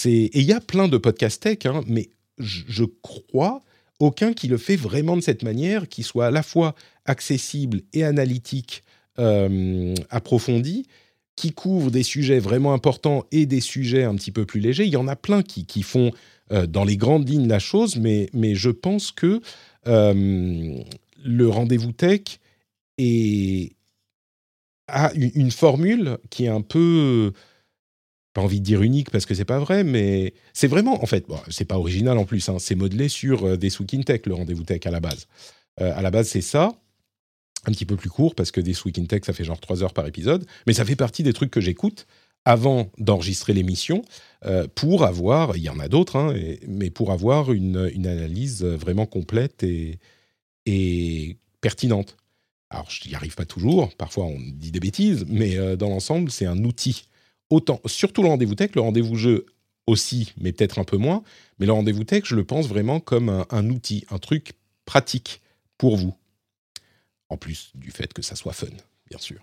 Et il y a plein de podcasts tech, hein, mais je crois aucun qui le fait vraiment de cette manière, qui soit à la fois accessible et analytique, euh, approfondi, qui couvre des sujets vraiment importants et des sujets un petit peu plus légers. Il y en a plein qui, font euh, dans les grandes lignes la chose, mais, mais je pense que euh, le rendez-vous tech est, a une formule qui est un peu pas envie de dire unique parce que c'est pas vrai, mais c'est vraiment, en fait, bon, c'est pas original en plus, hein, c'est modelé sur euh, des Week Tech, le rendez-vous tech à la base. Euh, à la base, c'est ça, un petit peu plus court parce que des Week in Tech, ça fait genre 3 heures par épisode, mais ça fait partie des trucs que j'écoute avant d'enregistrer l'émission euh, pour avoir, il y en a d'autres, hein, mais pour avoir une, analyse vraiment complète et, et pertinente. Alors, je n'y arrive pas toujours, parfois on dit des bêtises, mais dans l'ensemble, c'est un outil autant, surtout le rendez-vous tech, le rendez-vous jeu aussi, mais peut-être un peu moins. Mais le rendez-vous tech, je le pense vraiment comme un, outil, un truc pratique pour vous. En plus du fait que ça soit fun, bien sûr.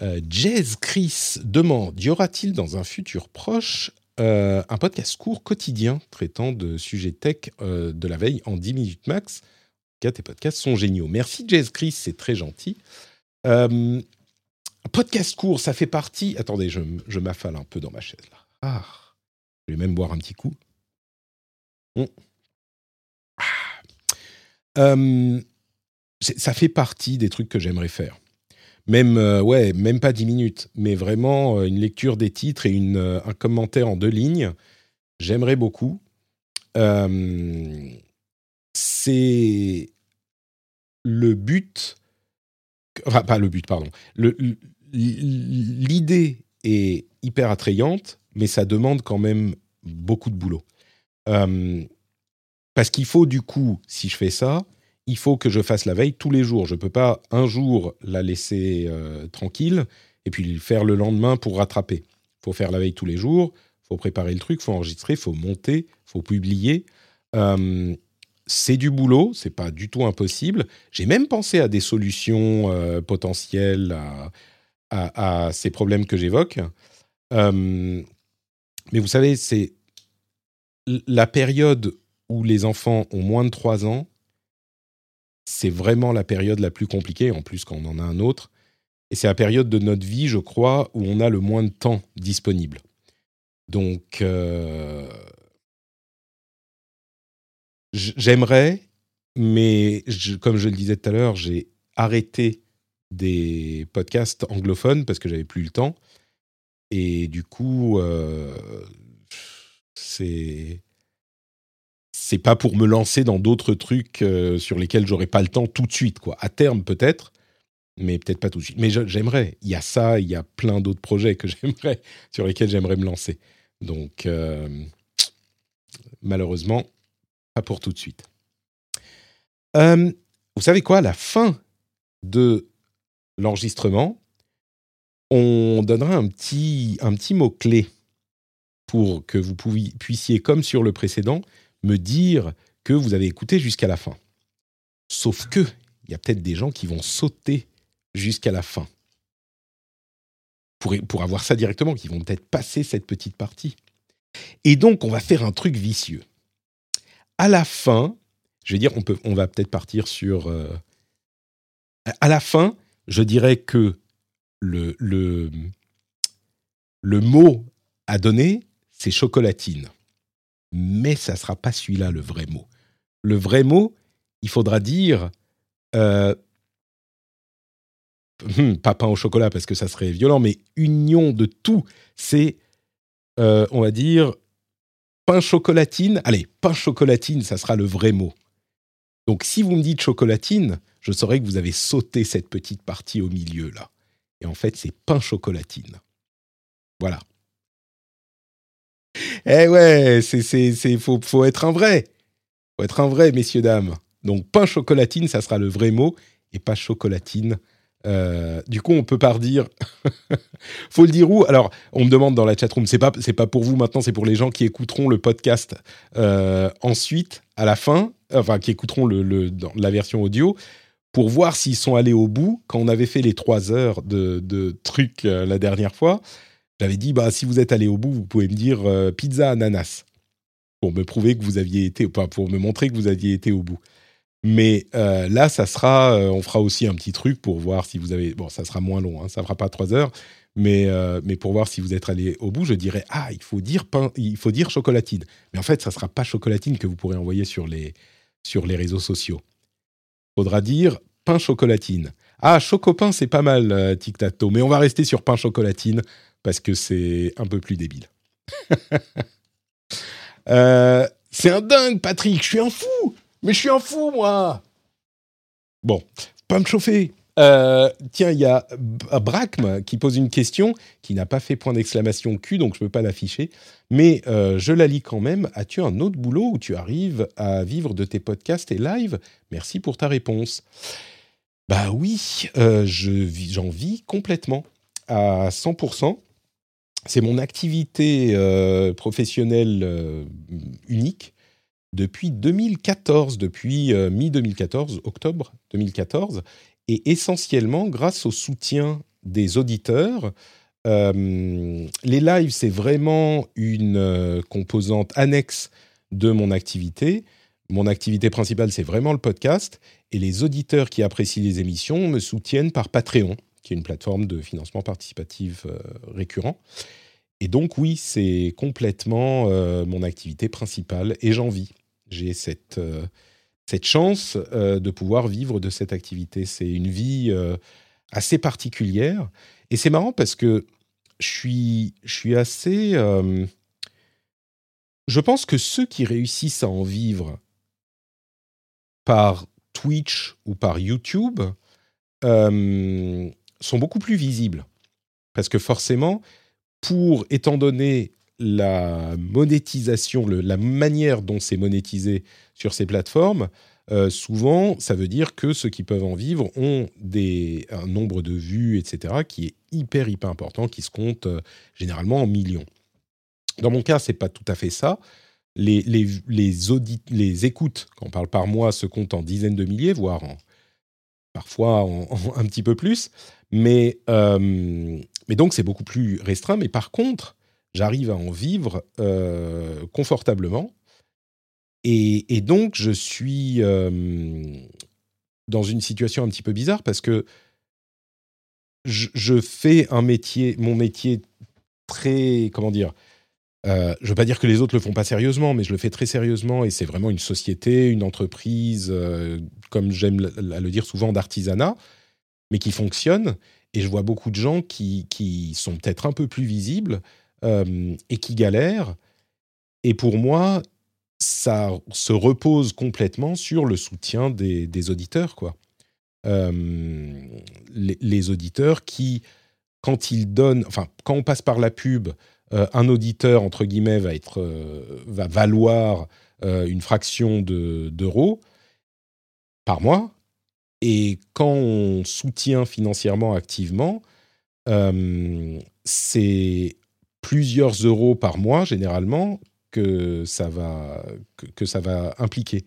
Euh, Jazz Chris demande y aura-t-il dans un futur proche euh, un podcast court quotidien traitant de sujets tech euh, de la veille en 10 minutes max? En tout cas, tes podcasts sont géniaux. Merci Jazz Chris, c'est très gentil. Podcast court, ça fait partie. Attendez, je, m'affale un peu dans ma chaise là. Ah, je vais même boire un petit coup. Hum. Ah. ça fait partie des trucs que j'aimerais faire même euh, ouais, même pas 10 minutes, mais vraiment euh, une lecture des titres et une, euh, un commentaire en deux lignes. J'aimerais beaucoup. c'est le but, enfin pas le but, pardon. L'idée est hyper attrayante, mais ça demande quand même beaucoup de boulot. parce qu'il faut du coup, si je fais ça, il faut que je fasse la veille tous les jours. Je ne peux pas un jour la laisser euh, tranquille et puis faire le lendemain pour rattraper. Il faut faire la veille tous les jours, il faut préparer le truc, il faut enregistrer, il faut monter, il faut publier. Euh, c'est du boulot, c'est pas du tout impossible. J'ai même pensé à des solutions euh, potentielles à, ces problèmes que j'évoque. mais vous savez, c'est la période où les enfants ont moins de 3 ans, c'est vraiment la période la plus compliquée, en plus quand on en a un autre. Et c'est la période de notre vie, je crois, où on a le moins de temps disponible. Donc, euh, j'aimerais, mais comme je le disais tout à l'heure, j'ai arrêté des podcasts anglophones parce que j'avais plus le temps. Et du coup, euh, c'est c'est pas pour me lancer dans d'autres trucs euh, sur lesquels j'aurais pas le temps tout de suite, quoi. À terme, peut-être, mais peut-être pas tout de suite. Mais j'aimerais. Il y a ça, il y a plein d'autres projets que [LAUGHS] j'aimerais, sur lesquels j'aimerais me lancer. Donc, euh, malheureusement, pour tout de suite. Euh, vous savez quoi la fin de l'enregistrement, on donnera un petit, un petit mot-clé pour que vous puissiez, comme sur le précédent, me dire que vous avez écouté jusqu'à la fin. Sauf que, il y a peut-être des gens qui vont sauter jusqu'à la fin. Pour, pour avoir ça directement, qui vont peut-être passer cette petite partie. Et donc, on va faire un truc vicieux. À la fin, je vais dire, on, peut, on va peut-être partir sur... Euh, à la fin, je dirais que le, le, le mot à donner, c'est chocolatine mais ça ne sera pas celui-là le vrai mot. Le vrai mot, il faudra dire euh, hmm, pas pain au chocolat parce que ça serait violent, mais union de tout. C'est, euh, on va dire, pain chocolatine. Allez, pain chocolatine, ça sera le vrai mot. Donc si vous me dites chocolatine, je saurais que vous avez sauté cette petite partie au milieu là. Et en fait, c'est pain chocolatine. Voilà. Eh ouais, c'est, faut, faut être un vrai. Faut être un vrai, messieurs, dames. Donc, pain chocolatine, ça sera le vrai mot, et pas chocolatine. Euh, du coup, on peut pas redire. [LAUGHS] faut le dire où? Alors, on me demande dans la chatroom. C'est pas, c'est pas pour vous maintenant, c'est pour les gens qui écouteront le podcast euh, ensuite, à la fin, enfin qui écouteront le, dans la version audio, pour voir s'ils sont allés au bout. Quand on avait fait les trois heures de, trucs euh, la dernière fois, j'avais dit, bah, si vous êtes allé au bout, vous pouvez me dire pizza ananas pour me prouver que vous aviez été, pour me montrer que vous aviez été au bout. Mais euh, là, ça sera, euh, on fera aussi un petit truc pour voir si vous avez, bon, ça sera moins long, hein, ça fera pas trois heures, mais mais pour voir si vous êtes allé au bout, je dirais ah, il faut dire pain, il faut dire chocolatine. Mais en fait, ça sera pas chocolatine que vous pourrez envoyer sur les sur les réseaux sociaux. Faudra dire pain chocolatine. Ah, chocopin, c'est pas mal, tic tac mais on va rester sur pain chocolatine parce que c'est un peu plus débile. [LAUGHS] Euh, c'est un dingue, Patrick, je suis un fou, mais je suis un fou, moi. Bon, pas me chauffer. Euh, tiens, il y a Brachm qui pose une question qui n'a pas fait point d'exclamation Q, donc je ne peux pas l'afficher, mais euh, je la lis quand même. As-tu un autre boulot où tu arrives à vivre de tes podcasts et live Merci pour ta réponse. Bah oui, j'en vis complètement à 100% c'est mon activité euh, professionnelle euh, unique depuis 2014, depuis euh, mi-2014, octobre 2014, et essentiellement grâce au soutien des auditeurs. les lives, c'est vraiment une composante annexe de mon activité. Mon activité principale, c'est vraiment le podcast. Et les auditeurs qui apprécient les émissions me soutiennent par Patreon, qui est une plateforme de financement participatif récurrent. Et donc oui, c'est complètement euh, mon activité principale et j'en vis. J'ai cette, euh, chance euh, de pouvoir vivre de cette activité. C'est une vie assez particulière. Et c'est marrant parce que je suis assez... je pense que ceux qui réussissent à en vivre par Twitch ou par YouTube sont beaucoup plus visibles. Parce que forcément, pour, étant donné la monétisation, la manière dont c'est monétisé sur ces plateformes, euh, souvent, ça veut dire que ceux qui peuvent en vivre ont des, un nombre de vues, etc., qui est hyper, hyper important, qui se compte euh, généralement en millions. Dans mon cas, c'est pas tout à fait ça. Les, les, les, audits, les écoutes, quand on parle par mois, se comptent en dizaines de milliers, voire parfois [LAUGHS] un petit peu plus. Mais, euh, mais donc, c'est beaucoup plus restreint. Mais par contre, j'arrive à en vivre euh, confortablement. Et, donc, je suis euh, dans une situation un petit peu bizarre parce que je, fais un métier, mon métier très, comment dire, euh, je ne veux pas dire que les autres le font pas sérieusement, mais je le fais très sérieusement et c'est vraiment une société, une entreprise, comme j'aime le dire souvent, d'artisanat, mais qui fonctionne. Et je vois beaucoup de gens qui, qui sont peut-être un peu plus visibles euh, et qui galèrent. Et pour moi, ça se repose complètement sur le soutien des, auditeurs, quoi. Euh, les, auditeurs qui, quand ils donnent, enfin, quand on passe par la pub, euh, un auditeur entre guillemets va être, va valoir une fraction d'euros par mois, et quand on soutient financièrement activement, c'est plusieurs euros par mois généralement que ça va, que, ça va impliquer.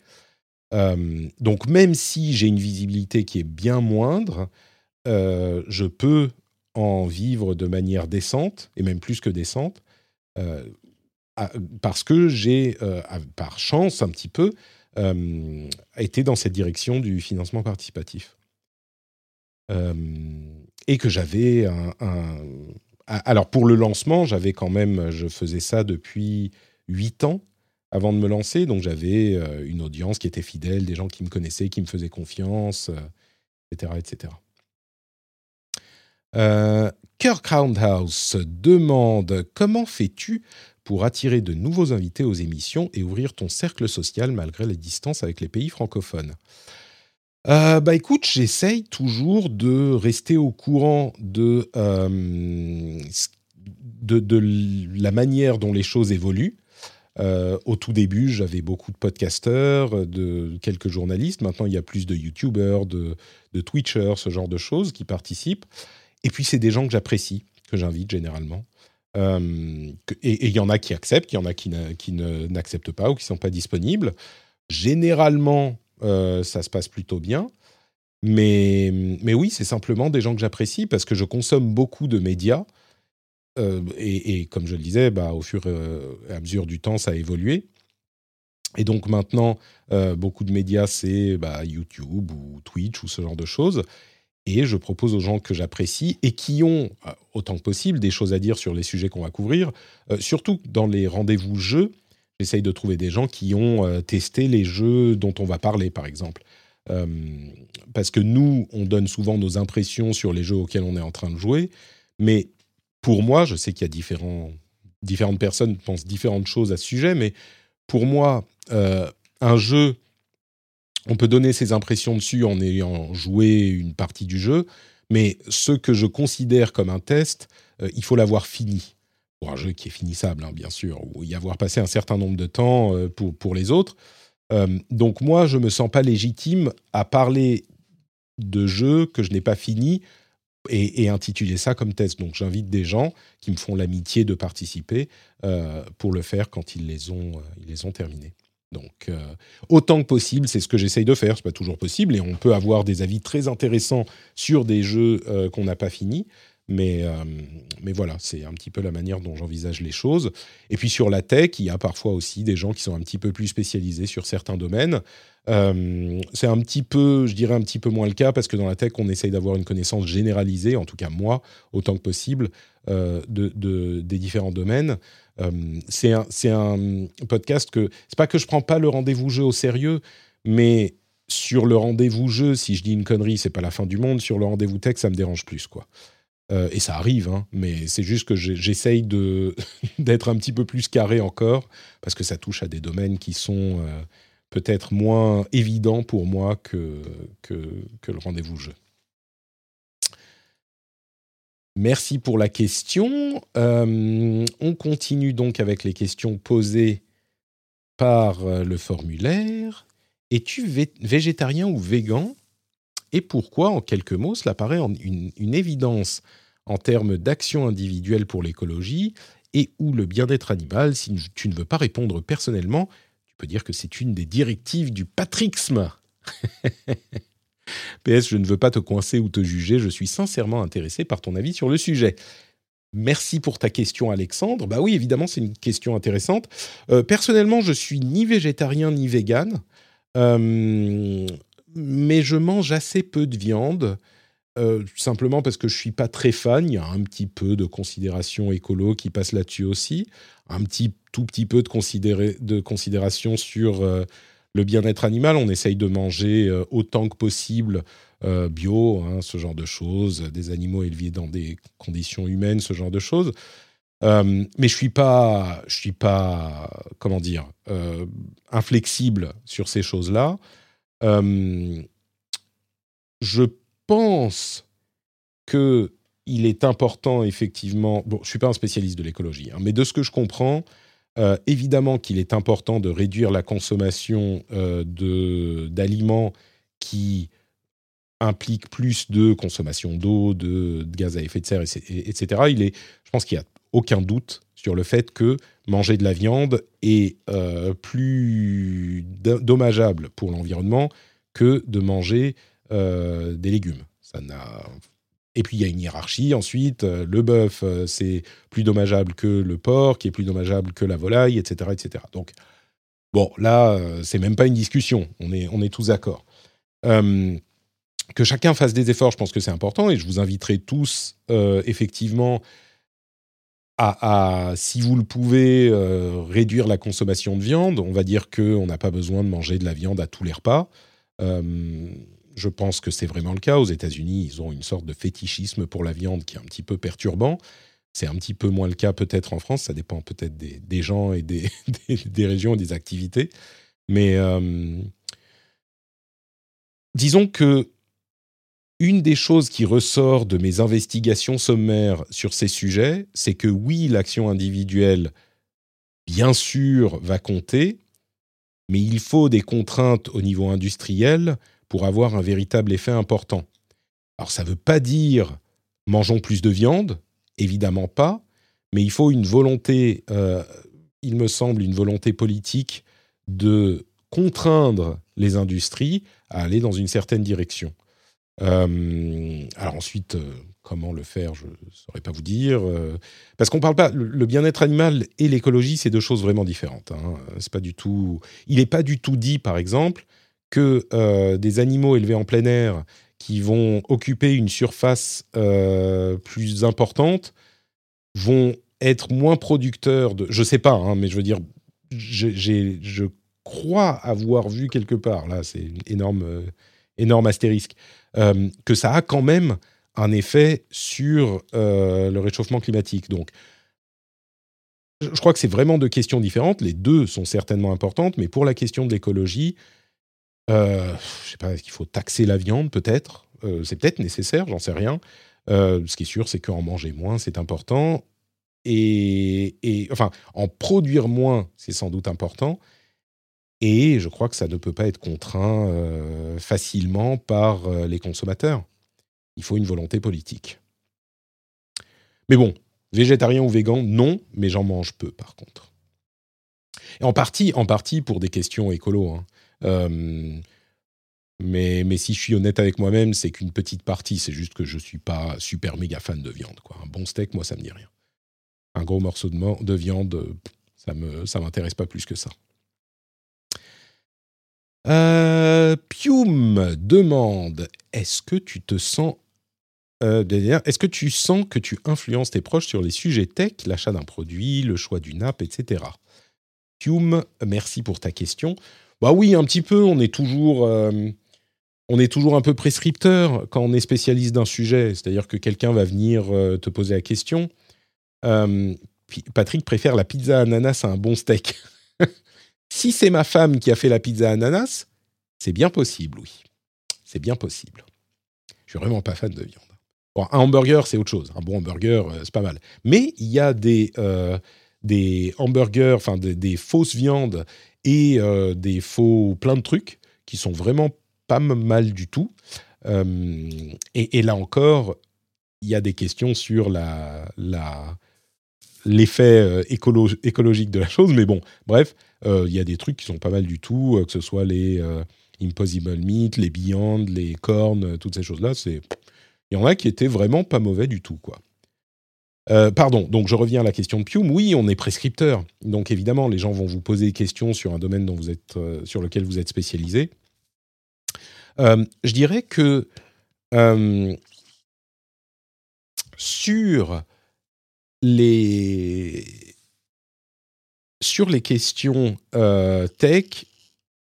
Euh, donc même si j'ai une visibilité qui est bien moindre, euh, je peux en vivre de manière décente, et même plus que décente, parce que j'ai, par chance un petit peu, euh, été dans cette direction du financement participatif. Euh, et que j'avais un, Alors pour le lancement, j'avais quand même, je faisais ça depuis 8 ans avant de me lancer, donc j'avais euh, une audience qui était fidèle, des gens qui me connaissaient, qui me faisaient confiance, etc. etc. Kirk Roundhouse demande Comment fais-tu pour attirer de nouveaux invités aux émissions et ouvrir ton cercle social malgré les distances avec les pays francophones? Euh, bah écoute, j'essaye toujours de rester au courant de, euh, la manière dont les choses évoluent. Euh, au tout début, j'avais beaucoup de podcasteurs, de quelques journalistes. Maintenant, il y a plus de YouTubers, de, de Twitchers, ce genre de choses qui participent. Et puis, c'est des gens que j'apprécie, que j'invite généralement. Et il y en a qui acceptent, il y en a qui, n'acceptent pas ou qui ne sont pas disponibles. Généralement, ça se passe plutôt bien. Mais, mais oui, c'est simplement des gens que j'apprécie parce que je consomme beaucoup de médias. Euh, et, comme je le disais, bah, au fur et à mesure du temps, ça a évolué. Et donc maintenant, beaucoup de médias, c'est bah, YouTube ou Twitch ou ce genre de choses et je propose aux gens que j'apprécie et qui ont euh, autant que possible des choses à dire sur les sujets qu'on va couvrir. Euh, surtout dans les rendez-vous jeux, j'essaye de trouver des gens qui ont euh, testé les jeux dont on va parler, par exemple. parce que nous, on donne souvent nos impressions sur les jeux auxquels on est en train de jouer, mais pour moi, je sais qu'il y a différentes personnes qui pensent différentes choses à ce sujet, mais pour moi, un jeu on peut donner ses impressions dessus en ayant joué une partie du jeu, mais ce que je considère comme un test, euh, il faut l'avoir fini. Pour un jeu qui est finissable, hein, bien sûr, ou y avoir passé un certain nombre de temps euh, pour, les autres. Euh, donc moi, je ne me sens pas légitime à parler de jeux que je n'ai pas fini et, intituler ça comme test. Donc j'invite des gens qui me font l'amitié de participer pour le faire quand ils les ont, ils les ont terminés. Donc, autant que possible, c'est ce que j'essaye de faire. C'est pas toujours possible, et on peut avoir des avis très intéressants sur des jeux qu'on n'a pas finis. Mais, euh, mais voilà, c'est un petit peu la manière dont j'envisage les choses. Et puis sur la tech, il y a parfois aussi des gens qui sont un petit peu plus spécialisés sur certains domaines. Euh, c'est un petit peu, je dirais un petit peu moins le cas parce que dans la tech, on essaye d'avoir une connaissance généralisée, en tout cas moi, autant que possible, euh, de, des différents domaines. c'est un, un, podcast que c'est pas que je prends pas le rendez-vous jeu au sérieux, mais sur le rendez-vous jeu, si je dis une connerie, c'est pas la fin du monde. Sur le rendez-vous tech, ça me dérange plus, quoi. Euh, et ça arrive, hein, mais c'est juste que j'essaye [LAUGHS] d'être un petit peu plus carré encore, parce que ça touche à des domaines qui sont euh, peut-être moins évidents pour moi que, que, le rendez-vous jeu. Merci pour la question. Euh, on continue donc avec les questions posées par le formulaire. Es-tu végétarien ou végan? Et pourquoi, en quelques mots, cela paraît une, évidence en termes d'action individuelle pour l'écologie et ou le bien-être animal. Si tu ne veux pas répondre personnellement, tu peux dire que c'est une des directives du patrixme. [LAUGHS] PS, je ne veux pas te coincer ou te juger, je suis sincèrement intéressé par ton avis sur le sujet. Merci pour ta question, Alexandre. Bah oui, évidemment, c'est une question intéressante. Euh, personnellement, je suis ni végétarien ni vegan, euh, mais je mange assez peu de viande. Euh, simplement parce que je suis pas très fan. Il y a un petit peu de considération écolo qui passe là-dessus aussi, un petit tout petit peu de, de considération sur euh, le bien-être animal. On essaye de manger euh, autant que possible bio, hein, ce genre de choses, des animaux élevés dans des conditions humaines, ce genre de choses. mais je suis pas, je suis pas, comment dire, inflexible sur ces choses-là. Je pense que il est important, effectivement. Bon, je suis pas un spécialiste de l'écologie, hein, mais de ce que je comprends, euh, évidemment qu'il est important de réduire la consommation euh, d'aliments qui impliquent plus de consommation d'eau, de, gaz à effet de serre, etc. Il est, je pense qu'il n'y a aucun doute sur le fait que manger de la viande est euh, plus dommageable pour l'environnement que de manger euh, des légumes. Ça et puis il y a une hiérarchie. Ensuite, euh, le bœuf, c'est plus dommageable que le porc, qui est plus dommageable que la volaille, etc., etc. Donc, bon, là, c'est même pas une discussion. On est, on est tous d'accord. que chacun fasse des efforts, je pense que c'est important, et je vous inviterai tous, effectivement, à, si vous le pouvez, réduire la consommation de viande. On va dire qu'on n'a pas besoin de manger de la viande à tous les repas je pense que c'est vraiment le cas. Aux États-Unis, ils ont une sorte de fétichisme pour la viande qui est un petit peu perturbant. C'est un petit peu moins le cas peut-être en France. Ça dépend peut-être des, gens et [LAUGHS] des, des, régions et des activités. Mais euh, disons que une des choses qui ressort de mes investigations sommaires sur ces sujets, c'est que oui, l'action individuelle, bien sûr, va compter, mais il faut des contraintes au niveau industriel pour avoir un véritable effet important. Alors ça ne veut pas dire mangeons plus de viande, évidemment pas, mais il faut une volonté, euh, il me semble, une volonté politique de contraindre les industries à aller dans une certaine direction. Euh, alors ensuite, euh, comment le faire, je ne saurais pas vous dire, parce qu'on parle pas. Le, bien-être animal et l'écologie, c'est deux choses vraiment différentes. Hein. C'est pas du tout. Il n'est pas du tout dit, par exemple, que euh, des animaux élevés en plein air qui vont occuper une surface euh, plus importante vont être moins producteurs de... Je sais pas, hein, mais je veux dire, je crois avoir vu quelque part, là c'est une énorme, euh, énorme astérisque, que ça a quand même un effet sur le réchauffement climatique. Donc, je crois que c'est vraiment deux questions différentes. Les deux sont certainement importantes, mais pour la question de l'écologie, euh, je sais pas, est-ce qu'il faut taxer la viande peut-être? Euh, C'est peut-être nécessaire, j'en sais rien. Euh, ce qui est sûr, c'est qu'en manger moins, c'est important. Et, enfin, en produire moins, c'est sans doute important. Et je crois que ça ne peut pas être contraint euh, facilement par les consommateurs. Il faut une volonté politique. Mais bon, végétarien ou végan, non, mais j'en mange peu par contre. En partie, en partie pour des questions écolo. Hein. Euh, mais, mais si je suis honnête avec moi-même, c'est qu'une petite partie. C'est juste que je suis pas super méga fan de viande. Quoi. Un bon steak, moi, ça me dit rien. Un gros morceau de, de viande, ça me ça m'intéresse pas plus que ça. Euh, Pium demande Est-ce que tu te sens euh, est-ce que tu sens que tu influences tes proches sur les sujets tech, l'achat d'un produit, le choix d'une app, etc. Pium, merci pour ta question. Bah oui, un petit peu. On est toujours, euh, on est toujours un peu prescripteur quand on est spécialiste d'un sujet. C'est-à-dire que quelqu'un va venir te poser la question. Patrick préfère la pizza ananas à un bon steak. [LAUGHS] si c'est ma femme qui a fait la pizza ananas, c'est bien possible, oui. C'est bien possible. Je suis vraiment pas fan de viande. Un hamburger, c'est autre chose. Un bon hamburger, euh, c'est pas mal. Mais il y a des, euh, des hamburgers, enfin des, fausses viandes et euh, des faux plein de trucs qui sont vraiment pas mal du tout. Et, là encore, il y a des questions sur la, l'effet écologique de la chose. Mais bon, bref, il y a des trucs qui sont pas mal du tout, que ce soit les Impossible Meat, les Beyond, les cornes, toutes ces choses-là. C'est il y en a qui étaient vraiment pas mauvais du tout, quoi. Euh, pardon, donc je reviens à la question de Pium. Oui, on est prescripteur. Donc évidemment, les gens vont vous poser des questions sur un domaine dont vous êtes, euh, sur lequel vous êtes spécialisé. Euh, je dirais que sur les, sur les questions tech,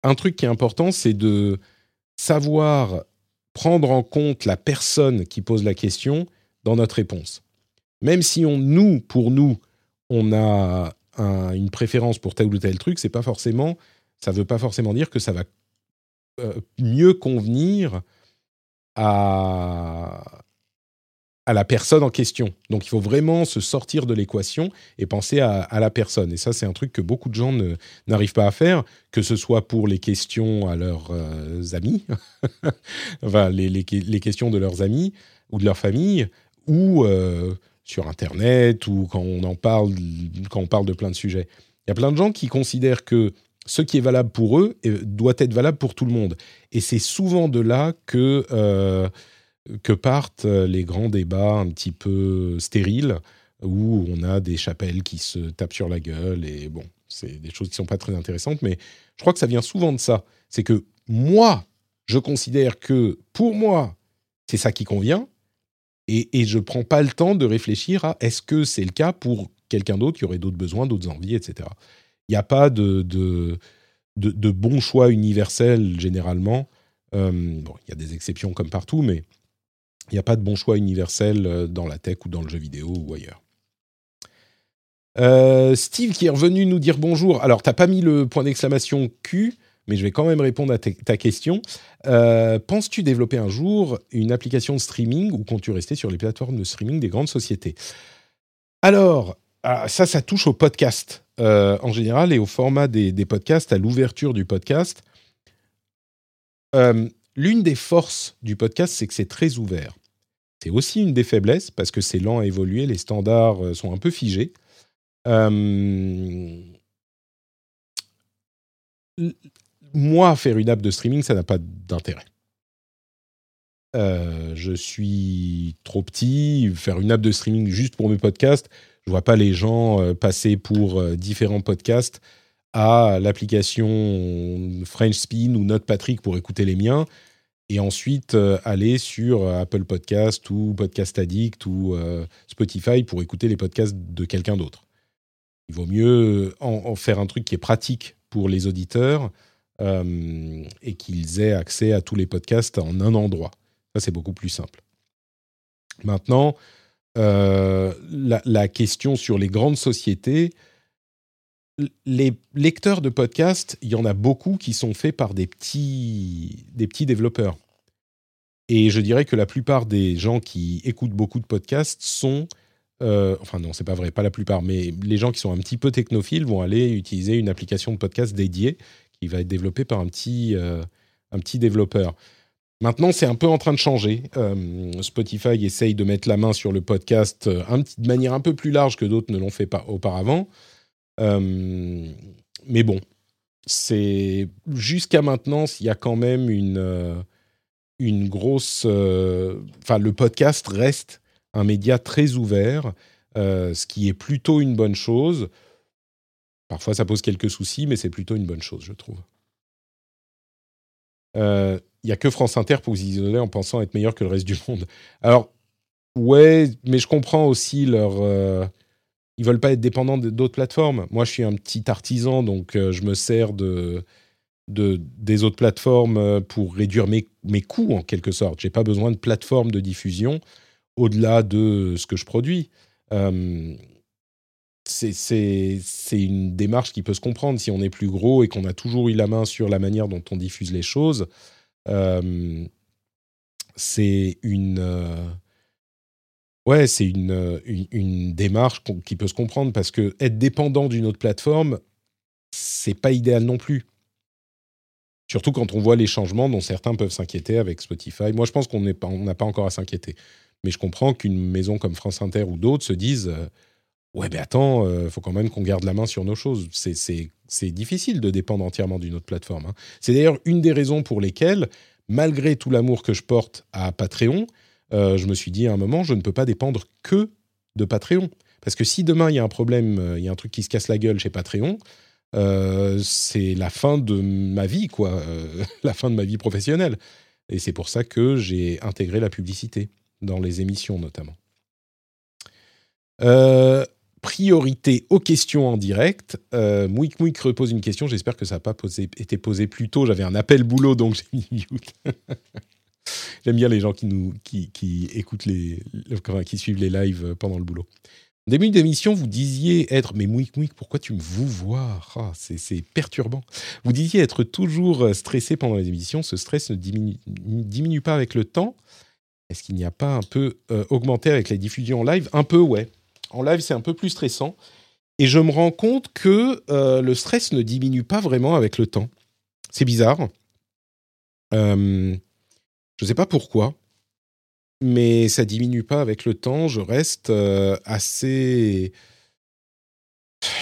un truc qui est important, c'est de savoir prendre en compte la personne qui pose la question dans notre réponse. Même si on, nous, pour nous, on a une préférence pour tel ou tel truc, c'est pas forcément, ça veut pas forcément dire que ça va euh, mieux convenir à, à la personne en question. Donc il faut vraiment se sortir de l'équation et penser à, la personne. Et ça, c'est un truc que beaucoup de gens n'arrivent pas à faire, que ce soit pour les questions à leurs euh, amis, [LAUGHS] enfin les, questions de leurs amis ou de leur famille, ou euh, sur Internet, ou quand on en parle, quand on parle de plein de sujets. Il y a plein de gens qui considèrent que ce qui est valable pour eux doit être valable pour tout le monde. Et c'est souvent de là que... Euh, que partent euh, les grands débats un petit peu stériles où on a des chapelles qui se tapent sur la gueule et bon, c'est des choses qui sont pas très intéressantes, mais je crois que ça vient souvent de ça. C'est que moi, je considère que pour moi, c'est ça qui convient et, et je prends pas le temps de réfléchir à est-ce que c'est le cas pour quelqu'un d'autre qui aurait d'autres besoins, d'autres envies, etc. Il n'y a pas de, de, de, bon choix universel généralement. Euh, bon, il y a des exceptions comme partout, mais il n'y a pas de bon choix universel euh, dans la tech ou dans le jeu vidéo ou ailleurs. Euh, Steve qui est revenu nous dire bonjour. Alors, tu n'as pas mis le point d'exclamation Q, mais je vais quand même répondre à ta question. Euh, penses-tu développer un jour une application de streaming ou comptes-tu rester sur les plateformes de streaming des grandes sociétés? Alors, ah, ça, ça touche au podcast en général et au format des podcasts, à l'ouverture du podcast. L'une des forces du podcast, c'est que c'est très ouvert. C'est aussi une des faiblesses parce que c'est lent à évoluer, les standards euh, sont un peu figés. Euh, moi, faire une app de streaming, ça n'a pas d'intérêt. Euh, je suis trop petit. Faire une app de streaming juste pour mes podcasts, je vois pas les gens passer pour différents podcasts à l'application French Spin ou Note Patrick pour écouter les miens et ensuite euh, aller sur euh, Apple Podcast ou Podcast Addict ou euh, Spotify pour écouter les podcasts de quelqu'un d'autre. Il vaut mieux en, faire un truc qui est pratique pour les auditeurs et qu'ils aient accès à tous les podcasts en un endroit. Ça, c'est beaucoup plus simple. Maintenant, la, la, question sur les grandes sociétés, les lecteurs de podcasts, il y en a beaucoup qui sont faits par des petits, des petits développeurs. Et je dirais que la plupart des gens qui écoutent beaucoup de podcasts sont, euh, enfin non, c'est pas vrai, pas la plupart, mais les gens qui sont un petit peu technophiles vont aller utiliser une application de podcast dédiée qui va être développée par un petit, euh, un petit développeur. Maintenant, c'est un peu en train de changer. Euh, Spotify essaye de mettre la main sur le podcast de manière un peu plus large que d'autres ne l'ont fait auparavant. Euh, mais bon, c'est jusqu'à maintenant, il y a quand même une, une grosse. Enfin, le podcast reste un média très ouvert, ce qui est plutôt une bonne chose. Parfois, ça pose quelques soucis, mais c'est plutôt une bonne chose, je trouve. Il n'y a que France Inter pour vous isoler en pensant être meilleur que le reste du monde. Alors, ouais, mais je comprends aussi leur ils veulent pas être dépendants d'autres plateformes. Moi, je suis un petit artisan, donc euh, je me sers de, de, des autres plateformes euh, pour réduire mes, mes coûts, en quelque sorte. J'ai pas besoin de plateforme de diffusion au-delà de ce que je produis. Euh, c'est une démarche qui peut se comprendre si on est plus gros et qu'on a toujours eu la main sur la manière dont on diffuse les choses. Euh, c'est une Ouais, c'est une, une, démarche qui peut se comprendre parce que être dépendant d'une autre plateforme, c'est pas idéal non plus. Surtout quand on voit les changements dont certains peuvent s'inquiéter avec Spotify. Moi, je pense qu'on n'a pas, encore à s'inquiéter. Mais je comprends qu'une maison comme France Inter ou d'autres se disent euh, Ouais, ben attends, il euh, faut quand même qu'on garde la main sur nos choses. C'est difficile de dépendre entièrement d'une autre plateforme. Hein. C'est d'ailleurs une des raisons pour lesquelles, malgré tout l'amour que je porte à Patreon, euh, je me suis dit à un moment, je ne peux pas dépendre que de Patreon. Parce que si demain il y a un problème, euh, il y a un truc qui se casse la gueule chez Patreon, euh, c'est la fin de ma vie, quoi, [LAUGHS] la fin de ma vie professionnelle. Et c'est pour ça que j'ai intégré la publicité dans les émissions notamment. priorité aux questions en direct. Mouik Mouik repose une question. J'espère que ça n'a pas été posé plus tôt. J'avais un appel boulot, donc j'ai mis. [LAUGHS] J'aime bien les gens qui nous qui, qui écoutent les, qui suivent les lives pendant le boulot. Au début d'émission, vous disiez être mais mouik mouik, pourquoi tu me vous vois? Ah, C'est perturbant. Vous disiez être toujours stressé pendant les émissions. Ce stress ne diminue, diminue pas avec le temps. Est-ce qu'il n'y a pas un peu euh, augmenté avec les diffusions en live? Un peu, ouais. En live, c'est un peu plus stressant. Et je me rends compte que euh, le stress ne diminue pas vraiment avec le temps. C'est bizarre. Euh, je ne sais pas pourquoi, mais ça diminue pas avec le temps. Je reste euh, assez.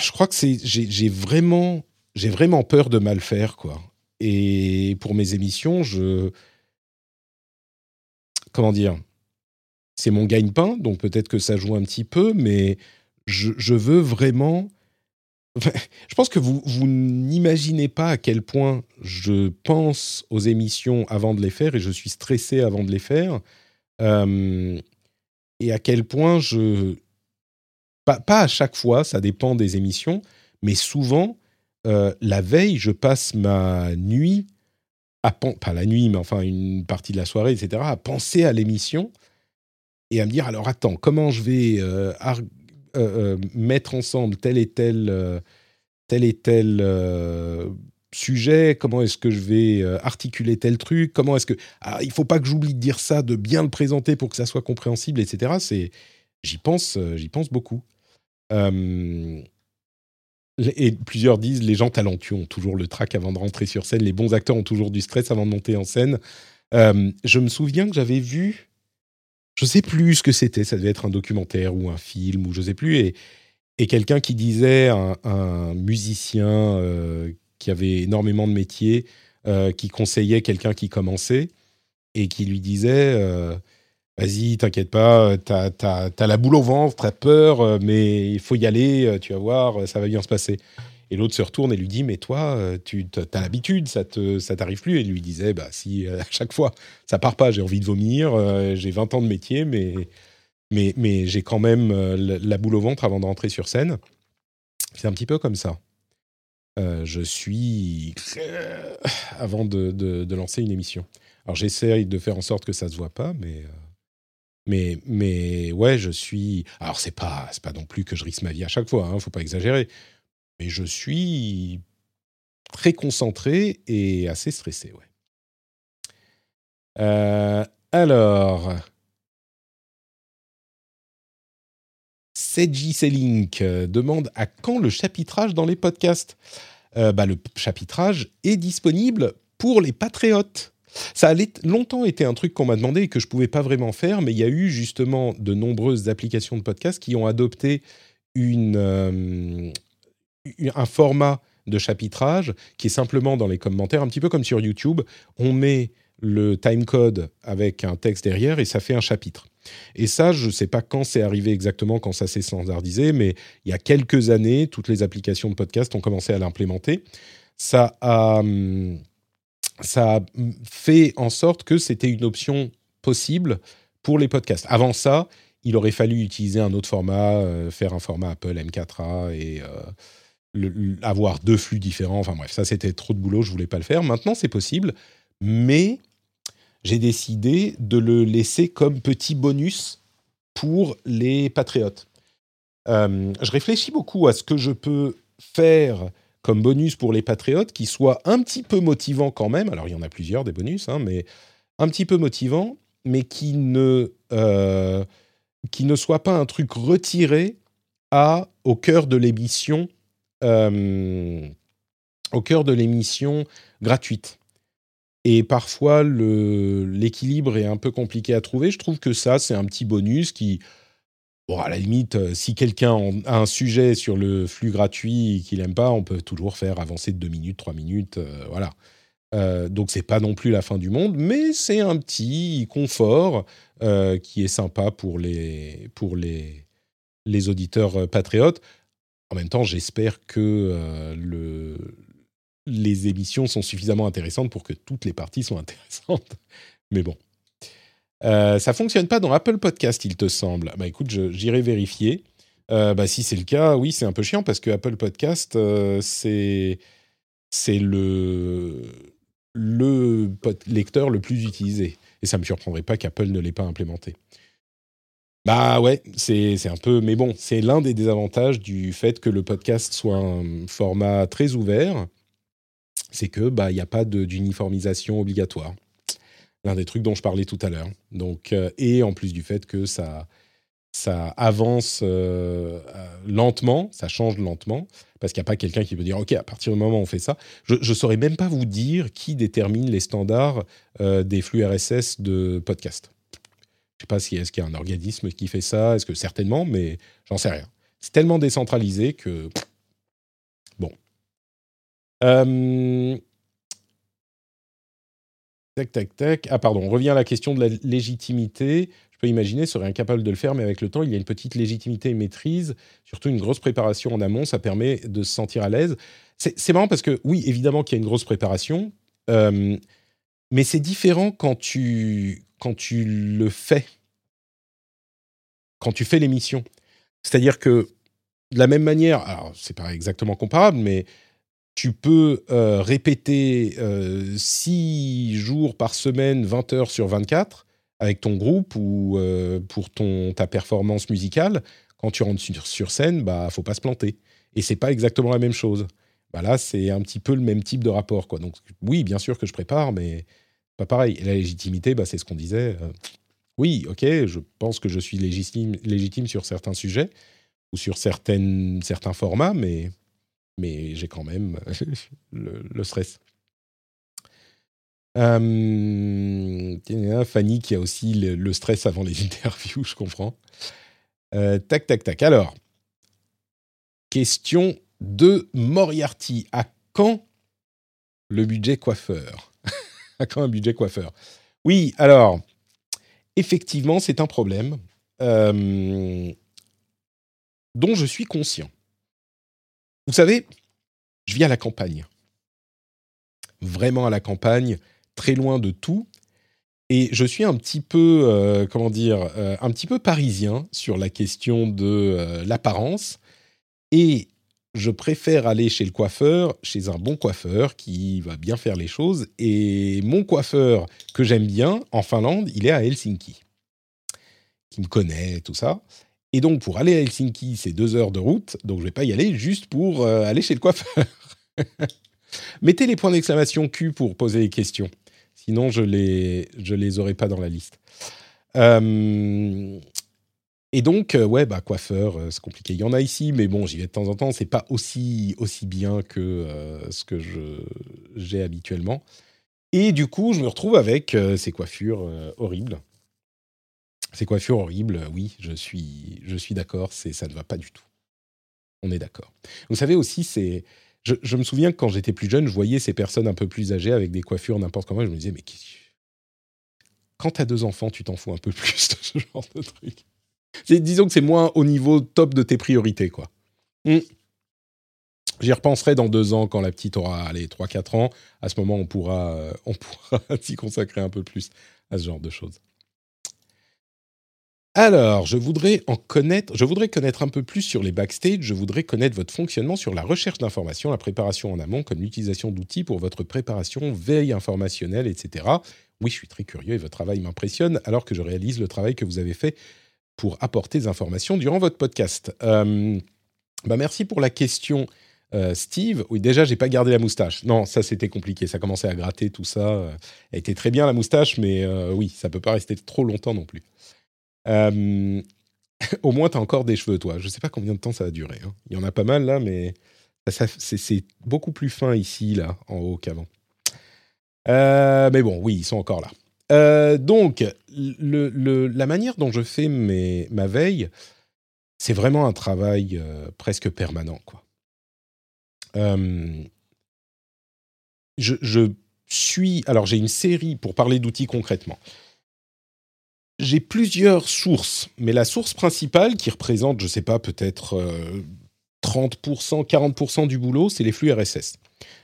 Je crois que c'est j'ai vraiment j'ai vraiment peur de mal faire quoi. Et pour mes émissions, je comment dire, c'est mon gagne-pain, donc peut-être que ça joue un petit peu, mais je, je veux vraiment je pense que vous, vous n'imaginez pas à quel point je pense aux émissions avant de les faire et je suis stressé avant de les faire. Euh, et à quel point je. Pas, à chaque fois, ça dépend des émissions, mais souvent, euh, la veille, je passe ma nuit, à, pas la nuit, mais enfin une partie de la soirée, etc., à penser à l'émission et à me dire alors attends, comment je vais euh, euh, euh, mettre ensemble tel et tel, euh, tel et tel sujet, comment est-ce que je vais articuler tel truc, comment est-ce que... Ah, il faut pas que j'oublie de dire ça, de bien le présenter pour que ça soit compréhensible, etc. C'est, j'y pense, j'y pense beaucoup. et plusieurs disent les gens talentueux ont toujours le trac avant de rentrer sur scène, les bons acteurs ont toujours du stress avant de monter en scène. je me souviens que j'avais vu je sais plus ce que c'était, ça devait être un documentaire ou un film ou je sais plus, et, quelqu'un qui disait, un, un musicien euh, qui avait énormément de métiers, euh, qui conseillait quelqu'un qui commençait et qui lui disait euh, Vas-y, t'inquiète pas, t'as as, la boule au ventre, t'as peur, mais il faut y aller, tu vas voir, ça va bien se passer. Et l'autre se retourne et lui dit Mais toi, euh, tu as l'habitude, ça ne ça t'arrive plus Et lui disait Bah, si, euh, à chaque fois, ça part pas, j'ai envie de vomir, euh, j'ai 20 ans de métier, mais, mais, mais j'ai quand même la boule au ventre avant de rentrer sur scène. C'est un petit peu comme ça. je suis. avant de, de, lancer une émission. Alors, j'essaie de faire en sorte que ça se voit pas, mais. Mais, mais ouais, je suis. Alors, c'est pas, pas non plus que je risque ma vie à chaque fois, hein, faut pas exagérer mais je suis très concentré et assez stressé, ouais. Euh, alors, Seji Selink euh, demande à quand le chapitrage dans les podcasts? Euh, bah, Le chapitrage est disponible pour les patriotes. Ça a longtemps été un truc qu'on m'a demandé et que je ne pouvais pas vraiment faire, mais il y a eu justement de nombreuses applications de podcasts qui ont adopté une, un format de chapitrage qui est simplement dans les commentaires, un petit peu comme sur YouTube. On met le timecode avec un texte derrière et ça fait un chapitre. Et ça, je ne sais pas quand c'est arrivé exactement, quand ça s'est standardisé, mais il y a quelques années, toutes les applications de podcast ont commencé à l'implémenter. Ça a, hum, ça a fait en sorte que c'était une option possible pour les podcasts. Avant ça, il aurait fallu utiliser un autre format, euh, faire un format Apple M4A et euh, avoir deux flux différents. Enfin bref, ça c'était trop de boulot, je voulais pas le faire. Maintenant, c'est possible, mais j'ai décidé de le laisser comme petit bonus pour les patriotes. Euh, je réfléchis beaucoup à ce que je peux faire comme bonus pour les patriotes qui soit un petit peu motivant quand même. Alors il y en a plusieurs des bonus, hein, mais un petit peu motivant, mais qui ne euh, qui ne soit pas un truc retiré à au cœur de l'émission euh, au cœur de l'émission gratuite. Et parfois, l'équilibre est un peu compliqué à trouver. Je trouve que ça, c'est un petit bonus qui, bon, à la limite, euh, si quelqu'un a un sujet sur le flux gratuit qu'il n'aime pas, on peut toujours faire avancer de deux minutes, trois minutes, euh, voilà. Euh, donc c'est pas non plus la fin du monde, mais c'est un petit confort qui est sympa pour les pour les les auditeurs patriotes. En même temps, j'espère que le les émissions sont suffisamment intéressantes pour que toutes les parties soient [LAUGHS] intéressantes. Mais bon. Euh, ça fonctionne pas dans Apple Podcast, il te semble. Bah écoute, j'irai vérifier. Euh, bah, si c'est le cas, oui, c'est un peu chiant parce que Apple Podcast, euh, c'est c'est le le lecteur le plus utilisé. Et ça me surprendrait pas qu'Apple ne l'ait pas implémenté. Bah ouais, c'est un peu. Mais bon, c'est l'un des désavantages du fait que le podcast soit un format très ouvert c'est que bah il n'y a pas d'uniformisation obligatoire. L'un des trucs dont je parlais tout à l'heure. Donc euh, et en plus du fait que ça avance euh, euh, lentement, ça change lentement, parce qu'il n'y a pas quelqu'un qui peut dire, OK, à partir du moment où on fait ça, je ne saurais même pas vous dire qui détermine les standards des flux RSS de podcast. Je ne sais pas si est-ce qu'il y a un organisme qui fait ça, est-ce que certainement, mais j'en sais rien. C'est tellement décentralisé que euh, tac, tac, tac. Ah, pardon, on revient à la question de la légitimité. Je peux imaginer, serait incapable de le faire, mais avec le temps, il y a une petite légitimité et maîtrise, surtout une grosse préparation en amont, ça permet de se sentir à l'aise. C'est marrant parce que, oui, évidemment qu'il y a une grosse préparation, euh, mais c'est différent quand tu, quand tu le fais, quand tu fais l'émission. C'est-à-dire que, de la même manière, alors c'est pas exactement comparable, mais tu peux euh, répéter 6 euh, jours par semaine, 20 heures sur 24, avec ton groupe ou euh, pour ton, ta performance musicale. Quand tu rentres sur, sur scène, bah faut pas se planter. Et c'est pas exactement la même chose. Bah là, c'est un petit peu le même type de rapport. Quoi. Donc oui, bien sûr que je prépare, mais pas pareil. La légitimité, bah, c'est ce qu'on disait. oui, ok, je pense que je suis légitime, sur certains sujets ou sur certaines, certains formats, mais mais j'ai quand même [LAUGHS] le, stress. Euh, Fanny qui a aussi le, stress avant les [LAUGHS] interviews, je comprends. Euh, tac, tac, tac. Alors, question de Moriarty. À quand le budget coiffeur? [LAUGHS] Quand un budget coiffeur Oui, alors, effectivement, c'est un problème euh, dont je suis conscient. Vous savez, je vis à la campagne. Vraiment à la campagne, très loin de tout. Et je suis un petit peu, euh, comment dire, euh, un petit peu parisien sur la question de l'apparence. Et je préfère aller chez le coiffeur, chez un bon coiffeur qui va bien faire les choses. Et mon coiffeur que j'aime bien en Finlande, il est à Helsinki, qui me connaît, tout ça. Et donc, pour aller à Helsinki, c'est deux heures de route. Donc, je ne vais pas y aller juste pour euh, aller chez le coiffeur. [LAUGHS] Mettez les points d'exclamation Q pour poser les questions. Sinon, je les, je les aurai pas dans la liste. Euh, et donc, euh, ouais, bah, coiffeur, c'est compliqué. Il y en a ici, mais bon, j'y vais de temps en temps. C'est pas aussi, aussi bien que ce que j'ai habituellement. Et du coup, je me retrouve avec ces coiffures horribles. Ces coiffures horribles, oui, je suis, je suis d'accord, ça ne va pas du tout. On est d'accord. Vous savez aussi, c'est, je, me souviens que quand j'étais plus jeune, je voyais ces personnes un peu plus âgées avec des coiffures n'importe comment. je me disais, mais quand tu as deux enfants, tu t'en fous un peu [LAUGHS] plus de ce genre de truc. Disons que c'est moins au niveau top de tes priorités, quoi. Hmm. J'y repenserai dans deux ans quand la petite aura allez, 3-4 ans. À ce moment, on pourra, euh, on pourra [LAUGHS] s'y consacrer un peu plus à ce genre de choses. Alors, je voudrais en connaître, je voudrais connaître un peu plus sur les backstage, je voudrais connaître votre fonctionnement sur la recherche d'informations, la préparation en amont, comme l'utilisation d'outils pour votre préparation, veille informationnelle, etc. Oui, je suis très curieux et votre travail m'impressionne alors que je réalise le travail que vous avez fait pour apporter des informations durant votre podcast. Euh, bah merci pour la question, euh, Steve. Oui, déjà, j'ai pas gardé la moustache. Non, ça c'était compliqué. Ça commençait à gratter tout ça. Elle était très bien la moustache, mais euh, oui, ça peut pas rester trop longtemps non plus. Euh, [LAUGHS] au moins, tu as encore des cheveux, toi. Je sais pas combien de temps ça va durer. Hein. Il y en a pas mal là, mais c'est beaucoup plus fin ici, là, en haut qu'avant. Euh, mais bon, oui, ils sont encore là. Euh, donc, la manière dont je fais mes, ma veille, c'est vraiment un travail presque permanent. Quoi. Je, je, suis. Alors, j'ai une série pour parler d'outils concrètement j'ai plusieurs sources, mais la source principale qui représente, je ne sais pas, peut-être 30%, euh, 40% du boulot, c'est les flux RSS.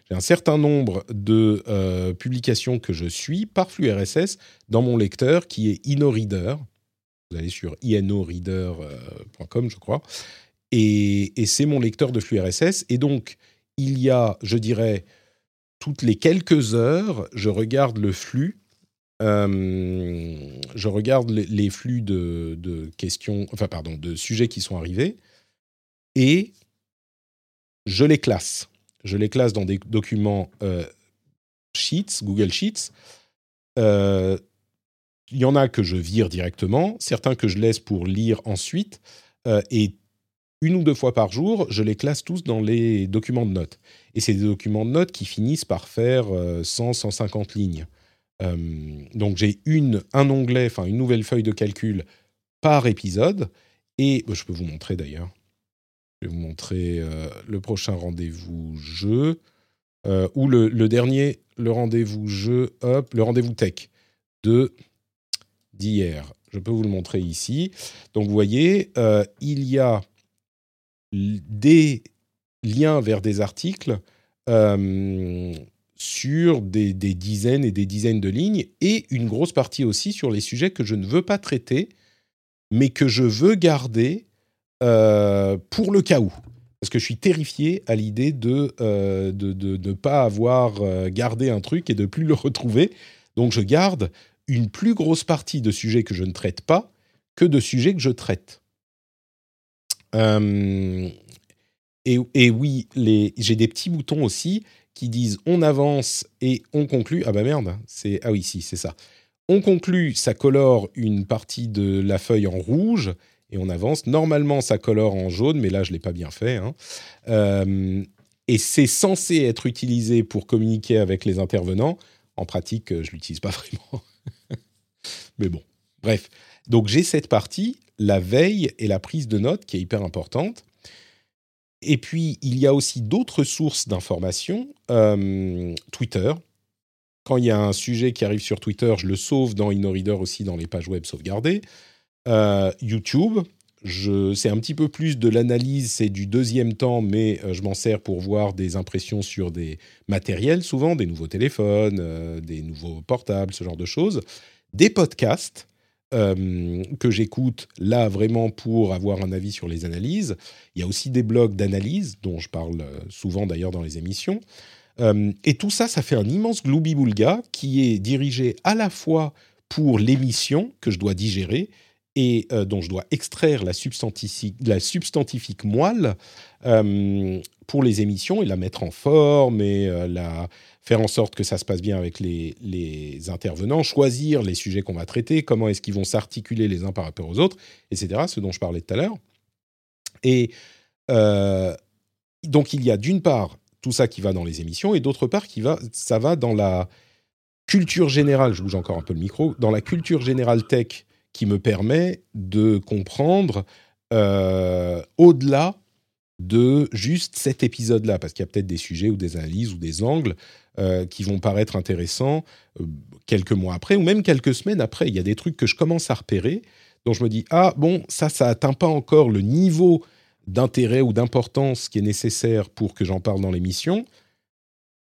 J'ai un certain nombre de euh, publications que je suis par flux RSS dans mon lecteur qui est InnoReader. Vous allez sur inoreader.com, je crois. Et, et c'est mon lecteur de flux RSS. Et donc, il y a, je dirais, toutes les quelques heures, je regarde le flux euh, je regarde les, flux de, questions, enfin pardon, de sujets qui sont arrivés et je les classe. Je les classe dans des documents euh, Sheets, Google Sheets. Euh, il y en a que je vire directement, certains que je laisse pour lire ensuite, et une ou deux fois par jour, je les classe tous dans les documents de notes. Et c'est des documents de notes qui finissent par faire 100, 150 lignes. Euh, donc j'ai une, un onglet, enfin une nouvelle feuille de calcul par épisode. Et bah, je peux vous montrer d'ailleurs. Je vais vous montrer euh, le prochain rendez-vous jeu euh, ou le, dernier, le rendez-vous jeu, hop, le rendez-vous tech de d'hier. Je peux vous le montrer ici. Donc vous voyez, il y a des liens vers des articles sur des, dizaines et des dizaines de lignes, et une grosse partie aussi sur les sujets que je ne veux pas traiter, mais que je veux garder euh, pour le cas où. Parce que je suis terrifié à l'idée de euh, ne de, pas avoir euh, gardé un truc et de plus le retrouver. Donc je garde une plus grosse partie de sujets que je ne traite pas que de sujets que je traite. Et, et, oui, j'ai des petits boutons aussi qui disent on avance et on conclut. Ah bah merde, c'est ah oui si c'est ça. On conclut, ça colore une partie de la feuille en rouge et on avance. Normalement, ça colore en jaune, mais là je l'ai pas bien fait. Hein. Euh, et c'est censé être utilisé pour communiquer avec les intervenants. En pratique, je l'utilise pas [LAUGHS] vraiment. mais bon, bref. Donc j'ai cette partie, la veille et la prise de notes qui est hyper importante. Et puis, il y a aussi d'autres sources d'informations. Euh, Twitter. Quand il y a un sujet qui arrive sur Twitter, je le sauve dans InnoReader aussi dans les pages web sauvegardées. Euh, YouTube, c'est un petit peu plus de l'analyse, c'est du deuxième temps, mais euh, je m'en sers pour voir des impressions sur des matériels, souvent des nouveaux téléphones, des nouveaux portables, ce genre de choses. Des podcasts, euh, que j'écoute là vraiment pour avoir un avis sur les analyses. Il y a aussi des blogs d'analyse dont je parle euh, souvent d'ailleurs dans les émissions. Euh, et tout ça, ça fait un immense gloubi-boulga qui est dirigé à la fois pour l'émission que je dois digérer et dont je dois extraire la substantifique, la substantifique moelle pour les émissions et la mettre en forme et la faire en sorte que ça se passe bien avec les, intervenants, choisir les sujets qu'on va traiter, comment est-ce qu'ils vont s'articuler les uns par rapport aux autres, etc., ce dont je parlais tout à l'heure. Et euh, donc il y a d'une part tout ça qui va dans les émissions, et d'autre part qui va, ça va dans la culture générale, je bouge encore un peu le micro, dans la culture générale tech qui me permet de comprendre euh, au-delà de juste cet épisode-là, parce qu'il y a peut-être des sujets ou des analyses ou des angles euh, qui vont paraître intéressants euh, quelques mois après ou même quelques semaines après. Il y a des trucs que je commence à repérer, dont je me dis ah bon ça ça atteint pas encore le niveau d'intérêt ou d'importance qui est nécessaire pour que j'en parle dans l'émission.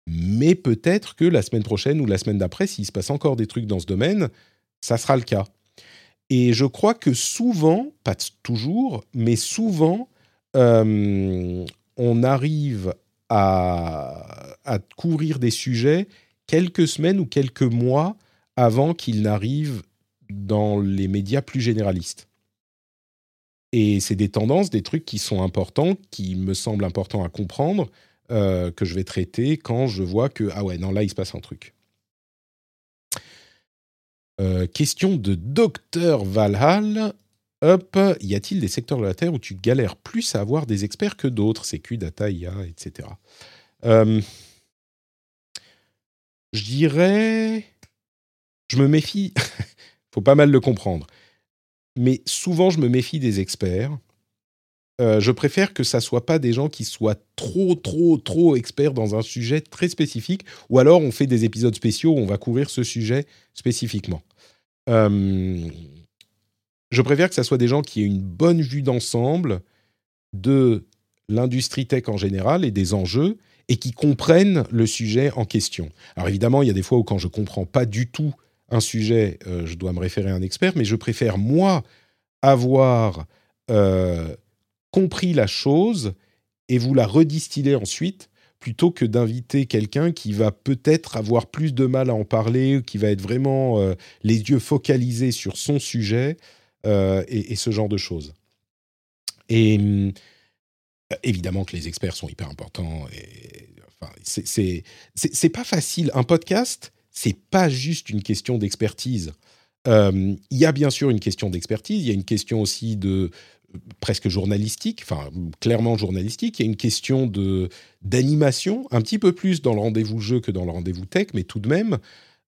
Mais peut-être que la semaine prochaine ou la semaine d'après, s'il se passe encore des trucs dans ce domaine, ça sera le cas. Et je crois que souvent, pas toujours, mais souvent, euh, on arrive à, couvrir des sujets quelques semaines ou quelques mois avant qu'ils n'arrivent dans les médias plus généralistes. Et c'est des tendances, des trucs qui sont importants, qui me semblent importants à comprendre, euh, que je vais traiter quand je vois que, ah ouais, non, là, il se passe un truc. Euh, question de Docteur Valhall. Hop, y a-t-il des secteurs de la Terre où tu galères plus à avoir des experts que d'autres? Sécu, data, IA, etc. Euh, je dirais... Je me méfie... [LAUGHS] faut pas mal le comprendre. Mais souvent, je me méfie des experts. Euh, je préfère que ça soit pas des gens qui soient trop, trop, trop experts dans un sujet très spécifique, ou alors on fait des épisodes spéciaux où on va couvrir ce sujet spécifiquement. Euh, je préfère que ça soit des gens qui aient une bonne vue d'ensemble de l'industrie tech en général et des enjeux, et qui comprennent le sujet en question. Alors évidemment, il y a des fois où quand je comprends pas du tout un sujet, euh, je dois me référer à un expert, mais je préfère moi avoir compris la chose et vous la redistiller ensuite plutôt que d'inviter quelqu'un qui va peut-être avoir plus de mal à en parler, qui va être vraiment euh, les yeux focalisés sur son sujet et, et, ce genre de choses. Et évidemment que les experts sont hyper importants. Et, enfin, c'est pas facile. Un podcast, c'est pas juste une question d'expertise. Euh, il y a bien sûr une question d'expertise, il y a une question aussi de euh, presque journalistique, enfin clairement journalistique, il y a une question de d'animation, un petit peu plus dans le rendez-vous jeu que dans le rendez-vous tech, mais tout de même,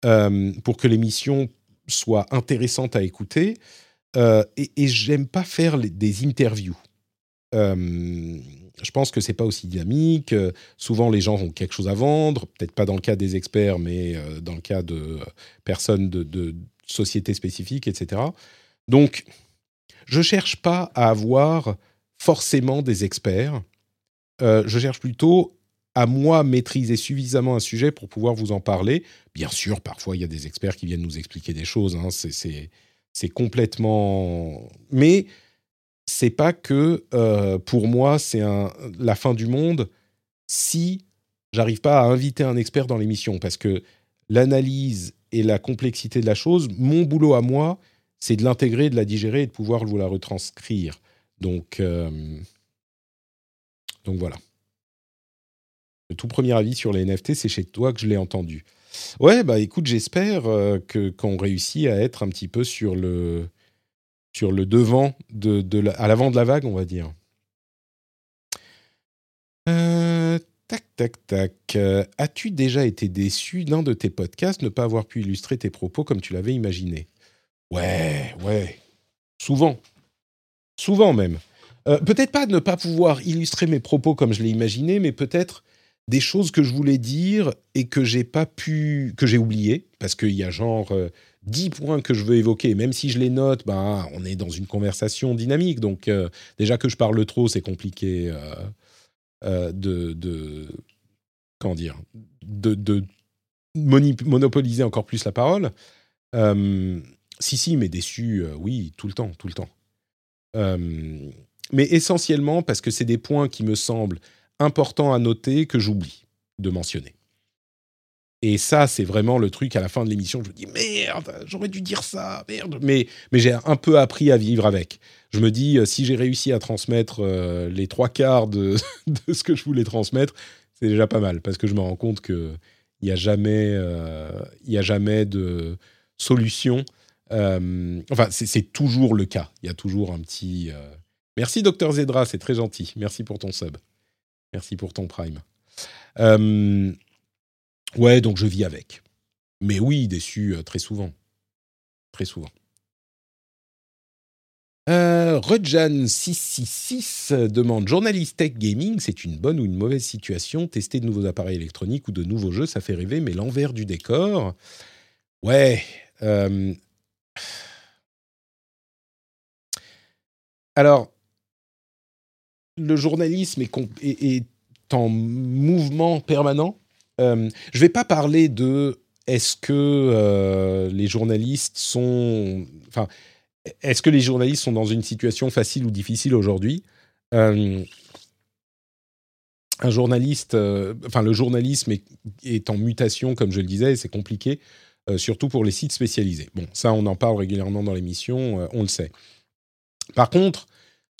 euh, pour que l'émission soit intéressante à écouter. et, et j'aime pas faire des interviews je pense que c'est pas aussi dynamique. souvent, les gens ont quelque chose à vendre, peut-être pas dans le cas des experts, mais euh, dans le cas de personnes de, sociétés spécifiques, etc. Donc, je cherche pas à avoir forcément des experts. Euh, je cherche plutôt à moi maîtriser suffisamment un sujet pour pouvoir vous en parler. Bien sûr, parfois il y a des experts qui viennent nous expliquer des choses. Hein, c'est complètement. Mais c'est pas que euh, pour moi c'est la fin du monde si j'arrive pas à inviter un expert dans l'émission parce que l'analyse et la complexité de la chose, mon boulot à moi, c'est de l'intégrer, de la digérer et de pouvoir vous la retranscrire. Donc, euh, donc voilà. Le tout premier avis sur les NFT, c'est chez toi que je l'ai entendu. Ouais, bah écoute, j'espère euh, que qu'on réussit à être un petit peu sur le sur le devant, de, à l'avant de la vague, on va dire. Euh, tac, tac, tac. As-tu déjà été déçu d'un de tes podcasts ne pas avoir pu illustrer tes propos comme tu l'avais imaginé? Ouais, ouais. Souvent. Souvent même. Euh, peut-être pas de ne pas pouvoir illustrer mes propos comme je l'ai imaginé, mais peut-être des choses que je voulais dire et que j'ai pas pu, que j'ai oublié, parce qu'il y a genre 10 points que je veux évoquer, même si je les note, ben, on est dans une conversation dynamique. Donc, euh, déjà que je parle trop, c'est compliqué euh, euh, de, de, Comment dire De, monopoliser encore plus la parole. Si, si, mais déçu, oui, tout le temps, tout le temps. mais essentiellement parce que c'est des points qui me semblent importants à noter que j'oublie de mentionner. Et ça, c'est vraiment le truc à la fin de l'émission. Je me dis merde, j'aurais dû dire ça, merde. Mais, mais j'ai un peu appris à vivre avec. Je me dis, euh, si j'ai réussi à transmettre euh, les trois quarts de, [LAUGHS] ce que je voulais transmettre, c'est déjà pas mal. Parce que je me rends compte qu'il n'y a, euh, il a jamais de solution. Enfin, c'est toujours le cas. Il y a toujours un petit. Merci, Docteur Zedra, c'est très gentil. Merci pour ton sub. Merci pour ton prime. Ouais, donc je vis avec. Mais oui, déçu euh, très souvent. Très souvent. Euh, Euh, Rudjan666 demande Journaliste Tech Gaming, c'est une bonne ou une mauvaise situation? Tester de nouveaux appareils électroniques ou de nouveaux jeux, ça fait rêver, mais l'envers du décor? Ouais. Euh, alors, le journalisme est, en mouvement permanent. Euh, je ne vais pas parler de est-ce que euh, les journalistes sont. Enfin, est-ce que les journalistes sont dans une situation facile ou difficile aujourd'hui? Euh, Un journaliste, enfin, le journalisme est, en mutation, comme je le disais, c'est compliqué, surtout pour les sites spécialisés. Bon, ça, on en parle régulièrement dans l'émission, on le sait. Par contre,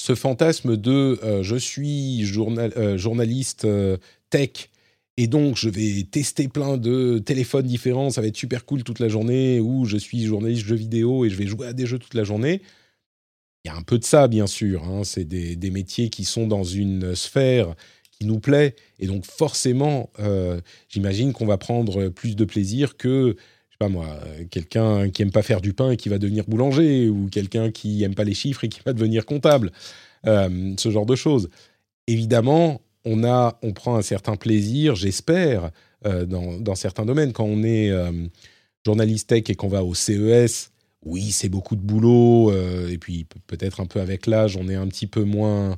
ce fantasme de euh, je suis euh, journaliste euh, tech et donc je vais tester plein de téléphones différents, ça va être super cool toute la journée, ou je suis journaliste jeux vidéo et je vais jouer à des jeux toute la journée. Il y a un peu de ça, bien sûr. Hein. C'est des, métiers qui sont dans une sphère qui nous plaît. Et donc forcément, j'imagine qu'on va prendre plus de plaisir que pas moi, quelqu'un qui aime pas faire du pain et qui va devenir boulanger, ou quelqu'un qui aime pas les chiffres et qui va devenir comptable, euh, ce genre de choses. Évidemment, on a, on prend un certain plaisir, j'espère, euh, dans, certains domaines. Quand on est euh, journaliste tech et qu'on va au CES, oui, c'est beaucoup de boulot, et puis peut-être un peu avec l'âge, on est un petit peu moins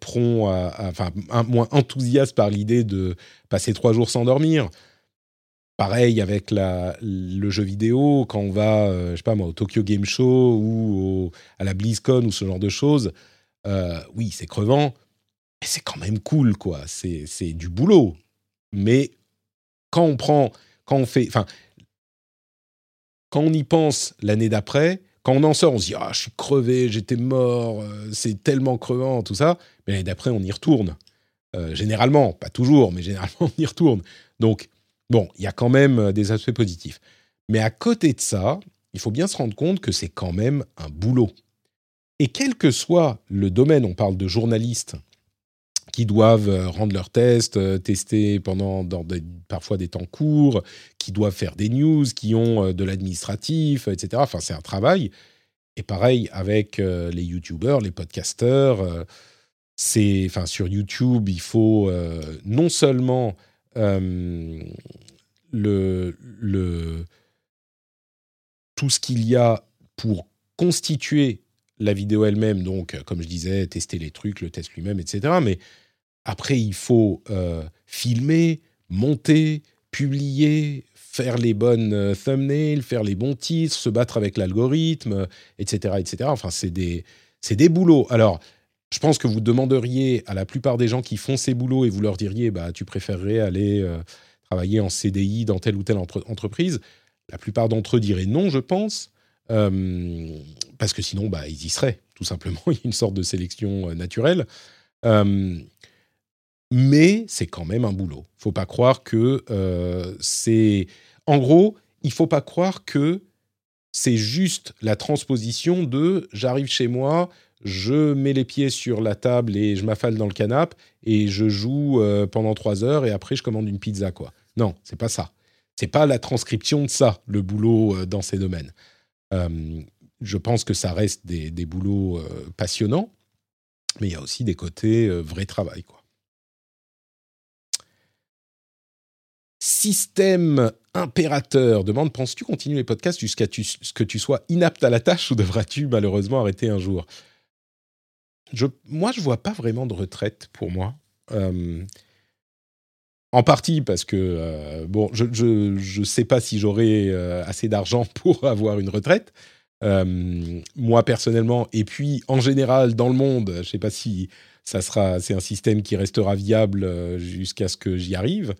prompt, enfin, moins enthousiaste par l'idée de passer trois jours sans dormir. Pareil avec le jeu vidéo, quand on va, euh, je sais pas moi, au Tokyo Game Show ou à la BlizzCon ou ce genre de choses, euh, oui, c'est crevant, mais c'est quand même cool, quoi. C'est du boulot. Mais quand on prend, quand on fait, enfin, quand on y pense l'année d'après, quand on en sort, on se dit ah je suis crevé, j'étais mort, euh, c'est tellement crevant, tout ça. Mais l'année d'après, on y retourne. généralement, pas toujours, mais généralement [LAUGHS] on y retourne. Donc Bon, il y a quand même euh, des aspects positifs. Mais à côté de ça, il faut bien se rendre compte que c'est quand même un boulot. Et quel que soit le domaine, on parle de journalistes qui doivent euh, rendre leurs tests, euh, tester pendant parfois des temps courts, qui doivent faire des news, qui ont de l'administratif, etc. Enfin, c'est un travail. Et pareil avec les YouTubers, les podcasters. c'est, enfin, sur YouTube, il faut non seulement euh, le, tout ce qu'il y a pour constituer la vidéo elle-même, donc comme je disais, tester les trucs, le test lui-même, etc. Mais après, il faut euh, filmer, monter, publier, faire les bonnes euh, thumbnails, faire les bons titres, se battre avec l'algorithme, etc., etc. Enfin, c'est des, c'est des boulots. Alors, je pense que vous demanderiez à la plupart des gens qui font ces boulots et vous leur diriez bah, tu préférerais aller euh, travailler en CDI dans telle ou telle entreprise. La plupart d'entre eux diraient non, je pense, euh, parce que sinon, bah, ils y seraient, tout simplement. [LAUGHS] Il y a une sorte de sélection euh, naturelle. mais c'est quand même un boulot. faut pas croire que c'est. En gros, il faut pas croire que c'est juste la transposition de j'arrive chez moi, je mets les pieds sur la table et je m'affale dans le canapé et je joue euh, pendant trois heures et après je commande une pizza quoi. Non, c'est pas ça. C'est pas la transcription de ça le boulot euh, dans ces domaines. Euh, je pense que ça reste des, boulots passionnants, mais il y a aussi des côtés vrai travail quoi. Système impérateur demande penses-tu continuer les podcasts jusqu'à ce que tu sois inapte à la tâche ou devras-tu malheureusement arrêter un jour? Moi, je vois pas vraiment de retraite pour moi. Euh, en partie parce que, euh, bon, je ne sais pas si j'aurai euh, assez d'argent [LAUGHS] pour avoir une retraite. moi, personnellement, et puis en général, dans le monde, je ne sais pas si ça sera, c'est un système qui restera viable jusqu'à ce que j'y arrive.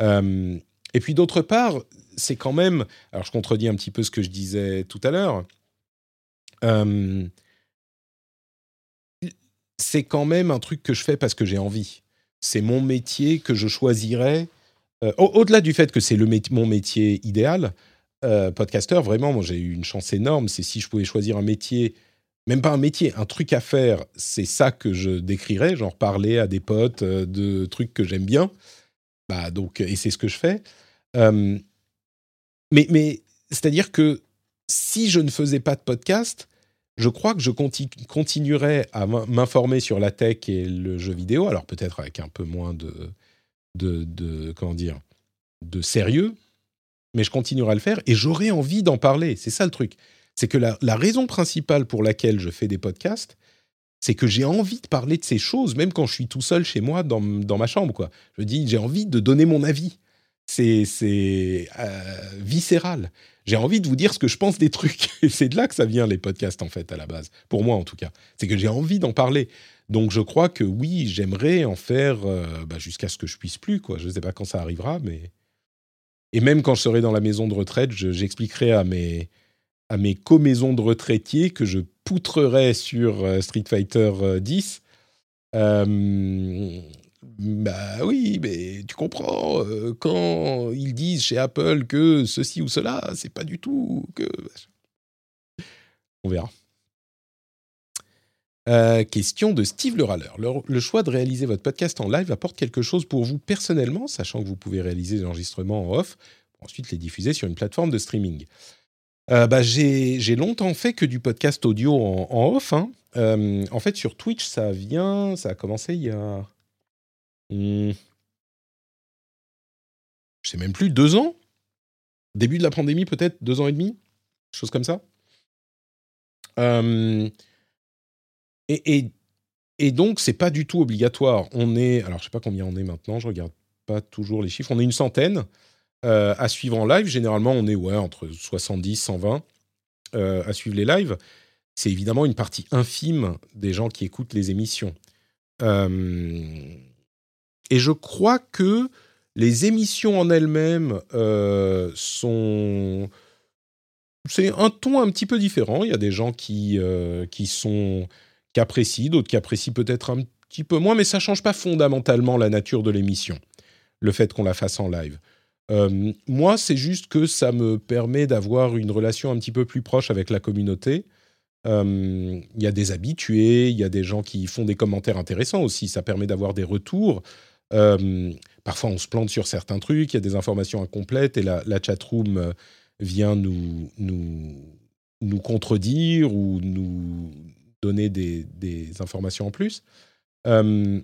et puis d'autre part, c'est quand même, alors je contredis un petit peu ce que je disais tout à l'heure, c'est quand même un truc que je fais parce que j'ai envie. C'est mon métier que je choisirais. Euh, au-delà du fait que c'est mon métier idéal, euh, podcasteur, vraiment, moi j'ai eu une chance énorme. C'est si je pouvais choisir un métier, même pas un métier, un truc à faire, c'est ça que je décrirais, genre parler à des potes euh, de trucs que j'aime bien. Bah donc, et c'est ce que je fais. mais, mais c'est-à-dire que si je ne faisais pas de podcast, je crois que je continuerai à m'informer sur la tech et le jeu vidéo, alors peut-être avec un peu moins de, de, comment dire, de sérieux, mais je continuerai à le faire et j'aurai envie d'en parler. C'est ça le truc. C'est que la, raison principale pour laquelle je fais des podcasts, c'est que j'ai envie de parler de ces choses, même quand je suis tout seul chez moi dans, dans ma chambre. Quoi. Je dis, j'ai envie de donner mon avis. C'est euh, viscéral j'ai envie de vous dire ce que je pense des trucs. [LAUGHS] Et c'est de là que ça vient, les podcasts, en fait, à la base. Pour moi, en tout cas. C'est que j'ai envie d'en parler. Donc, je crois que oui, j'aimerais en faire euh, bah, jusqu'à ce que je puisse plus, quoi. Je ne sais pas quand ça arrivera, mais... Et même quand je serai dans la maison de retraite, j'expliquerai à mes, à mes co-maisons de retraitiers que je poutrerai sur euh, Street Fighter 10. Euh, bah oui, mais tu comprends, euh, quand ils disent chez Apple que ceci ou cela, c'est pas du tout que. On verra. Euh, question de Steve le râleur. Le, choix de réaliser votre podcast en live apporte quelque chose pour vous personnellement, sachant que vous pouvez réaliser des enregistrements en off, pour ensuite les diffuser sur une plateforme de streaming. Euh, bah, j'ai longtemps fait que du podcast audio en, off. Hein. en fait, sur Twitch, ça vient, ça a commencé il y a Mmh. Je sais même plus, deux ans? Début de la pandémie, peut-être Deux ans et demi? Chose comme ça? et, et, et, donc, c'est pas du tout obligatoire. On est, alors je sais pas combien on est maintenant, je regarde pas toujours les chiffres. On est une centaine euh, à suivre en live. Généralement, on est ouais, entre 70 120 euh, à suivre les lives. C'est évidemment une partie infime des gens qui écoutent les émissions. Et je crois que les émissions en elles-mêmes euh, sont... C'est un ton un petit peu différent. Il y a des gens qui, euh, qui sont qui apprécient, d'autres qui apprécient peut-être un petit peu moins, mais ça change pas fondamentalement la nature de l'émission, le fait qu'on la fasse en live. Euh, moi, c'est juste que ça me permet d'avoir une relation un petit peu plus proche avec la communauté. Il y a des habitués, il y a des gens qui font des commentaires intéressants aussi. Ça permet d'avoir des retours. Euh, parfois, on se plante sur certains trucs, il y a des informations incomplètes et la, la chatroom euh, vient nous, nous, contredire ou nous donner des, des informations en plus. Euh,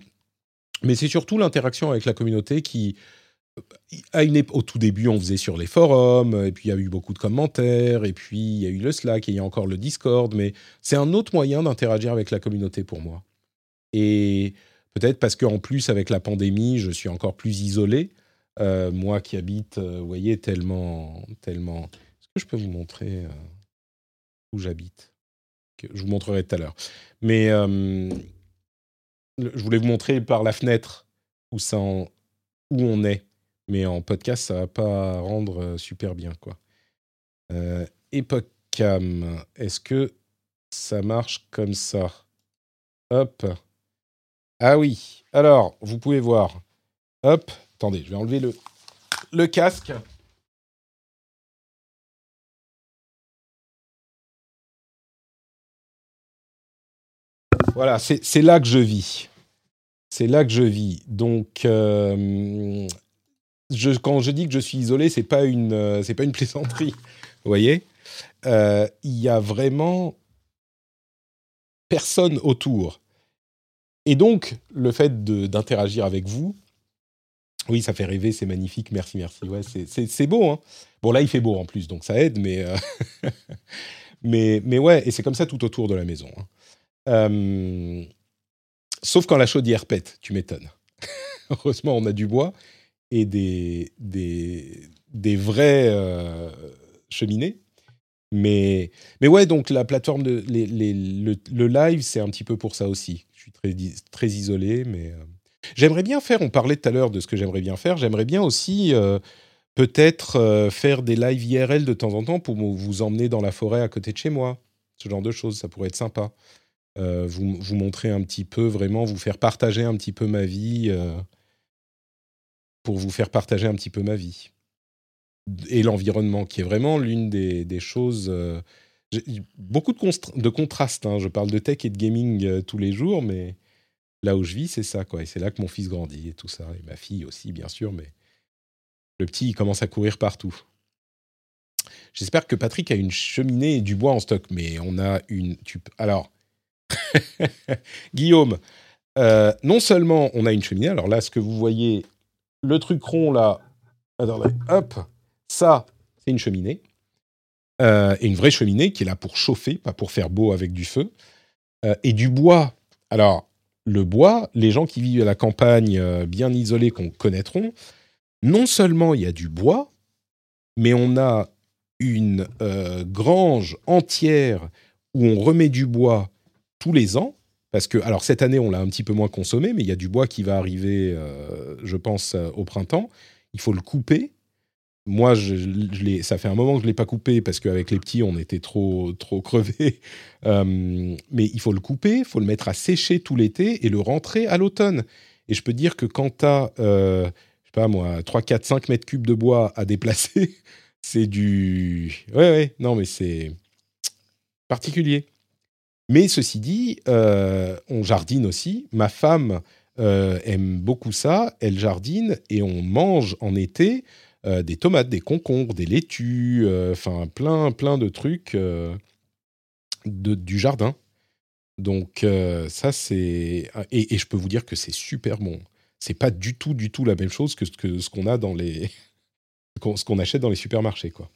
mais c'est surtout l'interaction avec la communauté qui, à une au tout début, on faisait sur les forums, et puis il y a eu beaucoup de commentaires, et puis il y a eu le Slack, et il y a encore le Discord, mais c'est un autre moyen d'interagir avec la communauté pour moi. Et Peut-être parce qu'en plus, avec la pandémie, je suis encore plus isolé. Euh, moi qui habite, euh, vous voyez, tellement. tellement... Est-ce que je peux vous montrer euh, où j'habite? Je vous montrerai tout à l'heure. Mais je voulais vous montrer par la fenêtre où, ça où on est. Mais en podcast, ça va pas rendre super bien, quoi. Cam, est-ce que ça marche comme ça? Hop. Ah oui. Alors, vous pouvez voir. Hop. Attendez, je vais enlever le, casque. Voilà, c'est là que je vis. C'est là que je vis. Donc, euh, je, quand je dis que je suis isolé, c'est pas euh, pas une plaisanterie. [LAUGHS] Vous voyez, euh, il y a vraiment personne autour. Et donc, le fait d'interagir avec vous, oui, ça fait rêver, c'est magnifique, merci, merci. Ouais, c'est beau. Hein bon, là, il fait beau en plus, donc ça aide, mais, euh, [LAUGHS] mais, mais ouais, et c'est comme ça tout autour de la maison. Hein. Euh, sauf quand la chaudière pète, tu m'étonnes. [LAUGHS] Heureusement, on a du bois et des, des, des vraies euh, cheminées. Mais, mais ouais, donc la plateforme, le, live, c'est un petit peu pour ça aussi très, isolé, mais euh, j'aimerais bien faire, on parlait tout à l'heure de ce que j'aimerais bien faire, j'aimerais bien aussi euh, peut-être euh, faire des lives IRL de temps en temps pour vous emmener dans la forêt à côté de chez moi. Ce genre de choses, ça pourrait être sympa. vous, vous montrer un petit peu, vraiment, vous faire partager un petit peu ma vie, pour vous faire partager un petit peu ma vie. Et l'environnement, qui est vraiment l'une des choses beaucoup de, de contrastes. Hein. Je parle de tech et de gaming euh, tous les jours, mais là où je vis, c'est ça. Quoi. Et c'est là que mon fils grandit et tout ça. Et ma fille aussi, bien sûr, mais le petit, il commence à courir partout. J'espère que Patrick a une cheminée et du bois en stock, mais on a une. Alors, [LAUGHS] Guillaume, euh, non seulement on a une cheminée, alors là, ce que vous voyez, le truc rond là, attendez, hop, ça, c'est une cheminée. Euh, et une vraie cheminée qui est là pour chauffer, pas pour faire beau avec du feu. Euh, et du bois. Alors, le bois, les gens qui vivent à la campagne bien isolés qu'on connaîtront, non seulement il y a du bois, mais on a une grange entière où on remet du bois tous les ans. Parce que, alors cette année, on l'a un petit peu moins consommé, mais il y a du bois qui va arriver, euh, je pense, euh, au printemps. Il faut le couper. Moi, ça fait un moment que je ne l'ai pas coupé parce qu'avec les petits, on était trop, trop crevés. [LAUGHS] Euh, mais il faut le couper, il faut le mettre à sécher tout l'été et le rentrer à l'automne. Et je peux dire que quand tu as, je sais pas moi, 3, 4, 5 mètres cubes de bois à déplacer, [LAUGHS] c'est du. Ouais, ouais, non, mais c'est particulier. Mais ceci dit, euh, on jardine aussi. Ma femme euh, aime beaucoup ça. Elle jardine et on mange en été euh, des tomates, des concombres, des laitues, enfin plein, plein de trucs de, du jardin. Donc ça c'est et, je peux vous dire que c'est super bon. C'est pas du tout, du tout la même chose que, que ce qu'on a dans les [LAUGHS] ce qu'on achète dans les supermarchés quoi.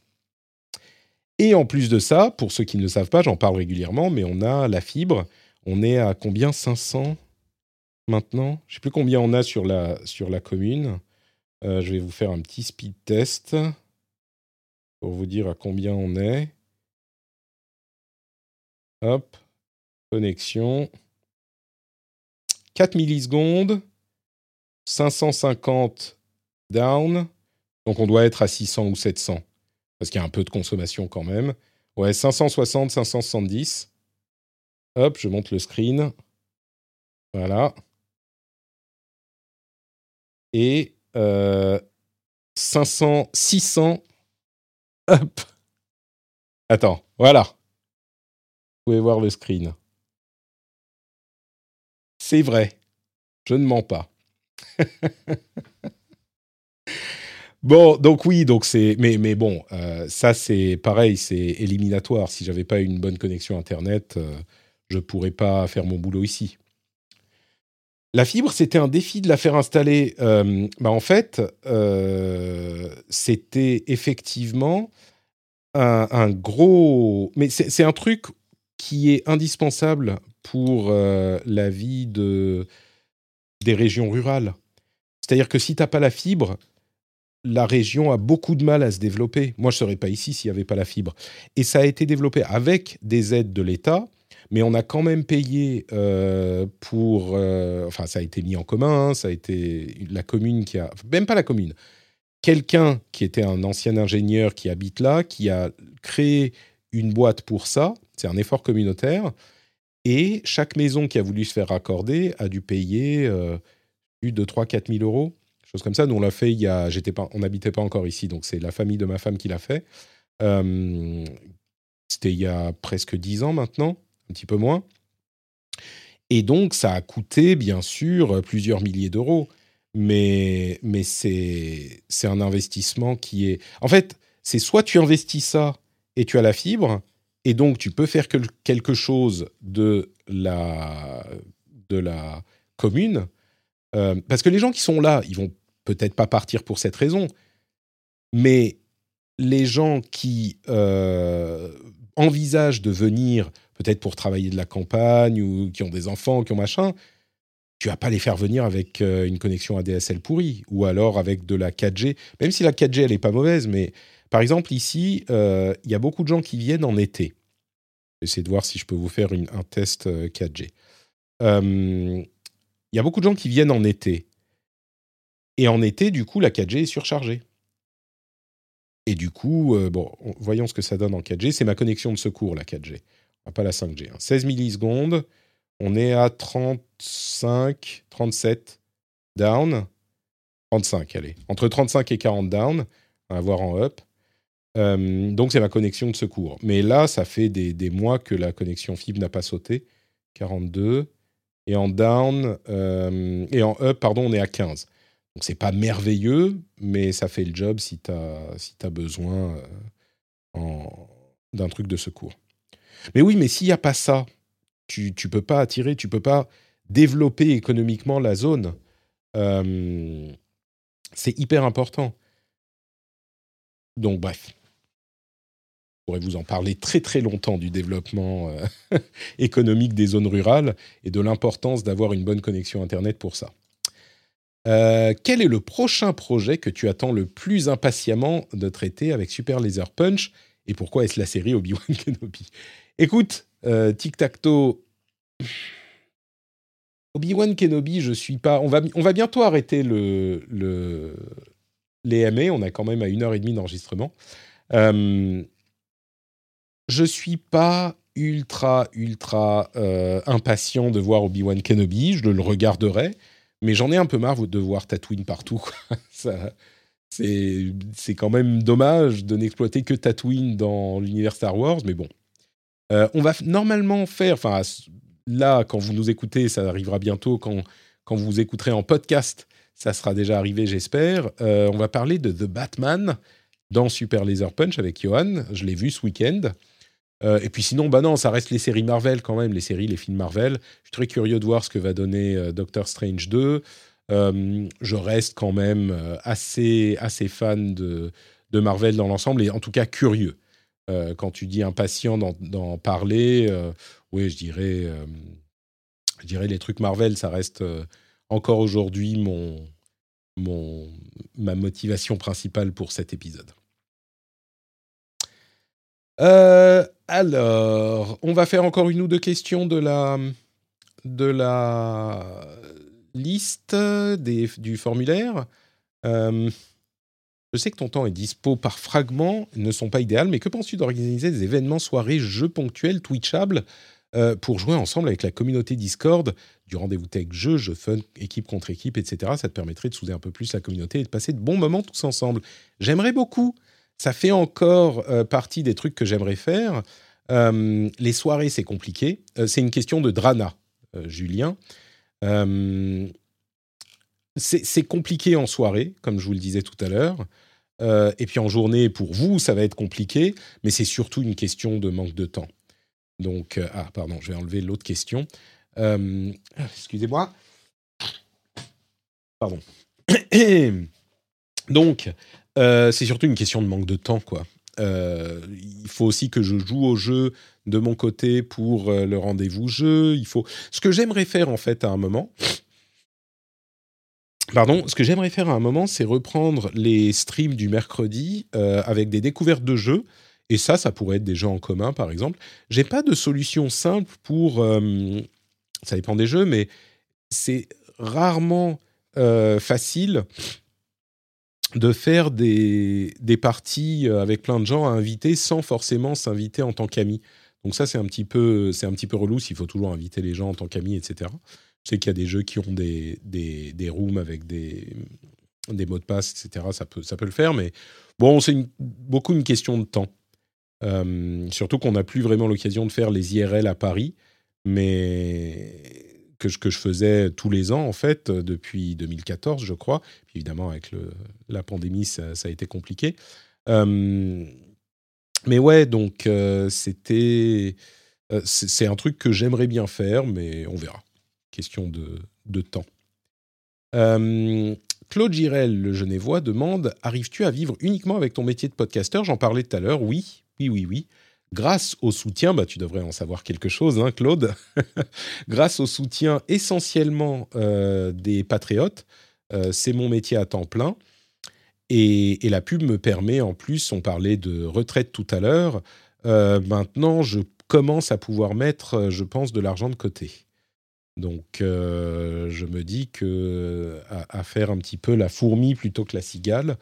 Et en plus de ça, pour ceux qui ne le savent pas, j'en parle régulièrement, mais on a la fibre. On est à combien? 500 maintenant? Je sais plus combien on a sur la, sur la commune. Euh, je vais vous faire un petit speed test pour vous dire à combien on est. Hop, connexion. 4 millisecondes, 550 down, donc on doit être à 600 ou 700 parce qu'il y a un peu de consommation quand même. Ouais, 560, 570. Hop, je monte le screen. Voilà. Et 500, euh, 600. Hop. Attends, voilà. Vous pouvez voir le screen. C'est vrai. Je ne mens pas. [LAUGHS] Bon, donc oui, donc c'est, mais mais bon, euh, ça c'est pareil, c'est éliminatoire. Si j'avais pas une bonne connexion internet, je euh, je pourrais pas faire mon boulot ici. La fibre, c'était un défi de la faire installer. Euh, bah en fait, c'était effectivement un, gros, mais c'est un truc qui est indispensable pour la vie de des régions rurales. C'est-à-dire que si tu n'as pas la fibre, la région a beaucoup de mal à se développer. Moi, je ne serais pas ici s'il n'y avait pas la fibre. Et ça a été développé avec des aides de l'État, mais on a quand même payé euh, pour... Euh, enfin, ça a été mis en commun, ça a été la commune qui a... Même pas la commune. Quelqu'un qui était un ancien ingénieur qui habite là, qui a créé une boîte pour ça. C'est un effort communautaire. Et chaque maison qui a voulu se faire raccorder a dû payer euh, plus de 3-4 000 euros chose comme ça. Nous, on l'a fait il y a. Pas, on n'habitait pas encore ici, donc c'est la famille de ma femme qui l'a fait. Euh, c'était il y a presque dix ans maintenant, un petit peu moins. Et donc, ça a coûté, bien sûr, plusieurs milliers d'euros. Mais, mais c'est, un investissement qui est. En fait, c'est soit tu investis ça et tu as la fibre, et donc tu peux faire quelque chose de la, de la commune. Euh, parce que les gens qui sont là, ils vont peut-être pas partir pour cette raison, mais les gens qui euh, envisagent de venir peut-être pour travailler de la campagne ou qui ont des enfants, qui ont machin, tu vas pas les faire venir avec euh, une connexion ADSL pourrie ou alors avec de la 4G, même si la 4G elle est pas mauvaise, mais par exemple ici, euh, il y a beaucoup de gens qui viennent en été. J'essaie de voir si je peux vous faire un test 4G. Il y a beaucoup de gens qui viennent en été et en été, du coup, la 4G est surchargée. Et du coup, euh, bon, voyons ce que ça donne en 4G. C'est ma connexion de secours, la 4G. Pas la 5G. 16 hein. millisecondes. On est à 35, 37 down. 35, allez. Entre 35 et 40 down. On va voir en up. Euh, donc, c'est ma connexion de secours. Mais là, ça fait des, mois que la connexion fibre n'a pas sauté. 42. Et en down, euh, et en up, pardon, on est à 15. Donc c'est pas merveilleux, mais ça fait le job si tu as, si besoin. Euh, d'un truc de secours. Mais oui, mais s'il n'y a pas ça, tu ne peux pas attirer, tu peux pas développer économiquement la zone. Euh, c'est hyper important. Donc bref, je pourrais vous en parler très très longtemps du développement euh, [LAUGHS] économique des zones rurales et de l'importance d'avoir une bonne connexion Internet pour ça. Euh, quel est le prochain projet que tu attends le plus impatiemment de traiter avec Super Laser Punch et pourquoi est-ce la série Obi-Wan Kenobi? Écoute, euh, Tic Tac Toe, Obi-Wan Kenobi, je suis pas. On va, on va bientôt arrêter le, le, les MA. On a quand même à une heure et demie d'enregistrement. Euh, je suis pas ultra, ultra euh, impatient de voir Obi-Wan Kenobi. Je le regarderai, mais j'en ai un peu marre de voir Tatooine partout. [LAUGHS] c'est quand même dommage de n'exploiter que Tatooine dans l'univers Star Wars, mais bon. Euh, on va normalement faire, enfin là, quand vous nous écoutez, ça arrivera bientôt, quand, quand vous écouterez en podcast, ça sera déjà arrivé, j'espère. Euh, on va parler de The Batman dans Super Laser Punch avec Johan. Je l'ai vu ce week-end. Euh, et puis sinon, bah non, ça reste les séries Marvel quand même, les séries, les films Marvel. Je suis très curieux de voir ce que va donner Doctor Strange 2. je reste quand même assez, assez fan de, de Marvel dans l'ensemble, et en tout cas curieux. Quand tu dis impatient d'en parler, oui, je dirais, je dirais les trucs Marvel, ça reste encore aujourd'hui mon, mon, ma motivation principale pour cet épisode. Euh, alors, on va faire encore une ou deux questions de la, de la liste des, du formulaire. Je sais que ton temps est dispo par fragments, ne sont pas idéales, mais que penses-tu d'organiser des événements, soirées, jeux ponctuels, twitchables euh, pour jouer ensemble avec la communauté Discord du rendez-vous tech jeu, jeu fun, équipe contre équipe, etc. Ça te permettrait de souder un peu plus la communauté et de passer de bons moments tous ensemble. J'aimerais beaucoup. Ça fait encore euh, partie des trucs que j'aimerais faire. Euh, les soirées, c'est compliqué. c'est une question de Drana, Julien. C'est compliqué en soirée, comme je vous le disais tout à l'heure. et puis en journée, pour vous, ça va être compliqué, mais c'est surtout une question de manque de temps. Donc, euh, ah, pardon, je vais enlever l'autre question. Euh, excusez-moi. Pardon. [COUGHS] Donc, euh, c'est surtout une question de manque de temps, quoi. il faut aussi que je joue au jeu de mon côté pour le rendez-vous jeu. Il faut. Ce que j'aimerais faire en fait à un moment. Pardon, ce que j'aimerais faire à un moment, c'est reprendre les streams du mercredi avec des découvertes de jeux et ça, ça pourrait être des jeux en commun, par exemple. J'ai pas de solution simple pour. Euh, ça dépend des jeux, mais c'est rarement euh, facile de faire des, des, parties euh, avec plein de gens à inviter sans forcément s'inviter en tant qu'ami. Donc ça, c'est un petit peu, c'est un petit peu relou s'il faut toujours inviter les gens en tant qu'amis, etc. Sais qu'il y a des jeux qui ont des, des, rooms avec des, des mots de passe, etc. Ça peut, ça peut le faire, mais bon, c'est beaucoup une question de temps. Euh, surtout qu'on n'a plus vraiment l'occasion de faire les IRL à Paris, mais que je, que je faisais tous les ans, en fait, depuis 2014, je crois. évidemment, avec le, la pandémie, ça, a été compliqué. Euh, mais ouais, donc, euh, c'était. c'est un truc que j'aimerais bien faire, mais on verra. Question de, de temps. Claude Girel, le Genevois, demande Arrives-tu à vivre uniquement avec ton métier de podcasteur J'en parlais tout à l'heure. Oui, oui, oui, oui. Grâce au soutien, bah, tu devrais en savoir quelque chose, hein, Claude. [LAUGHS] Grâce au soutien essentiellement euh, des patriotes, euh, c'est mon métier à temps plein. Et, la pub me permet, en plus, on parlait de retraite tout à l'heure, euh, maintenant je commence à pouvoir mettre, je pense, de l'argent de côté. Donc je me dis que à, faire un petit peu la fourmi plutôt que la cigale,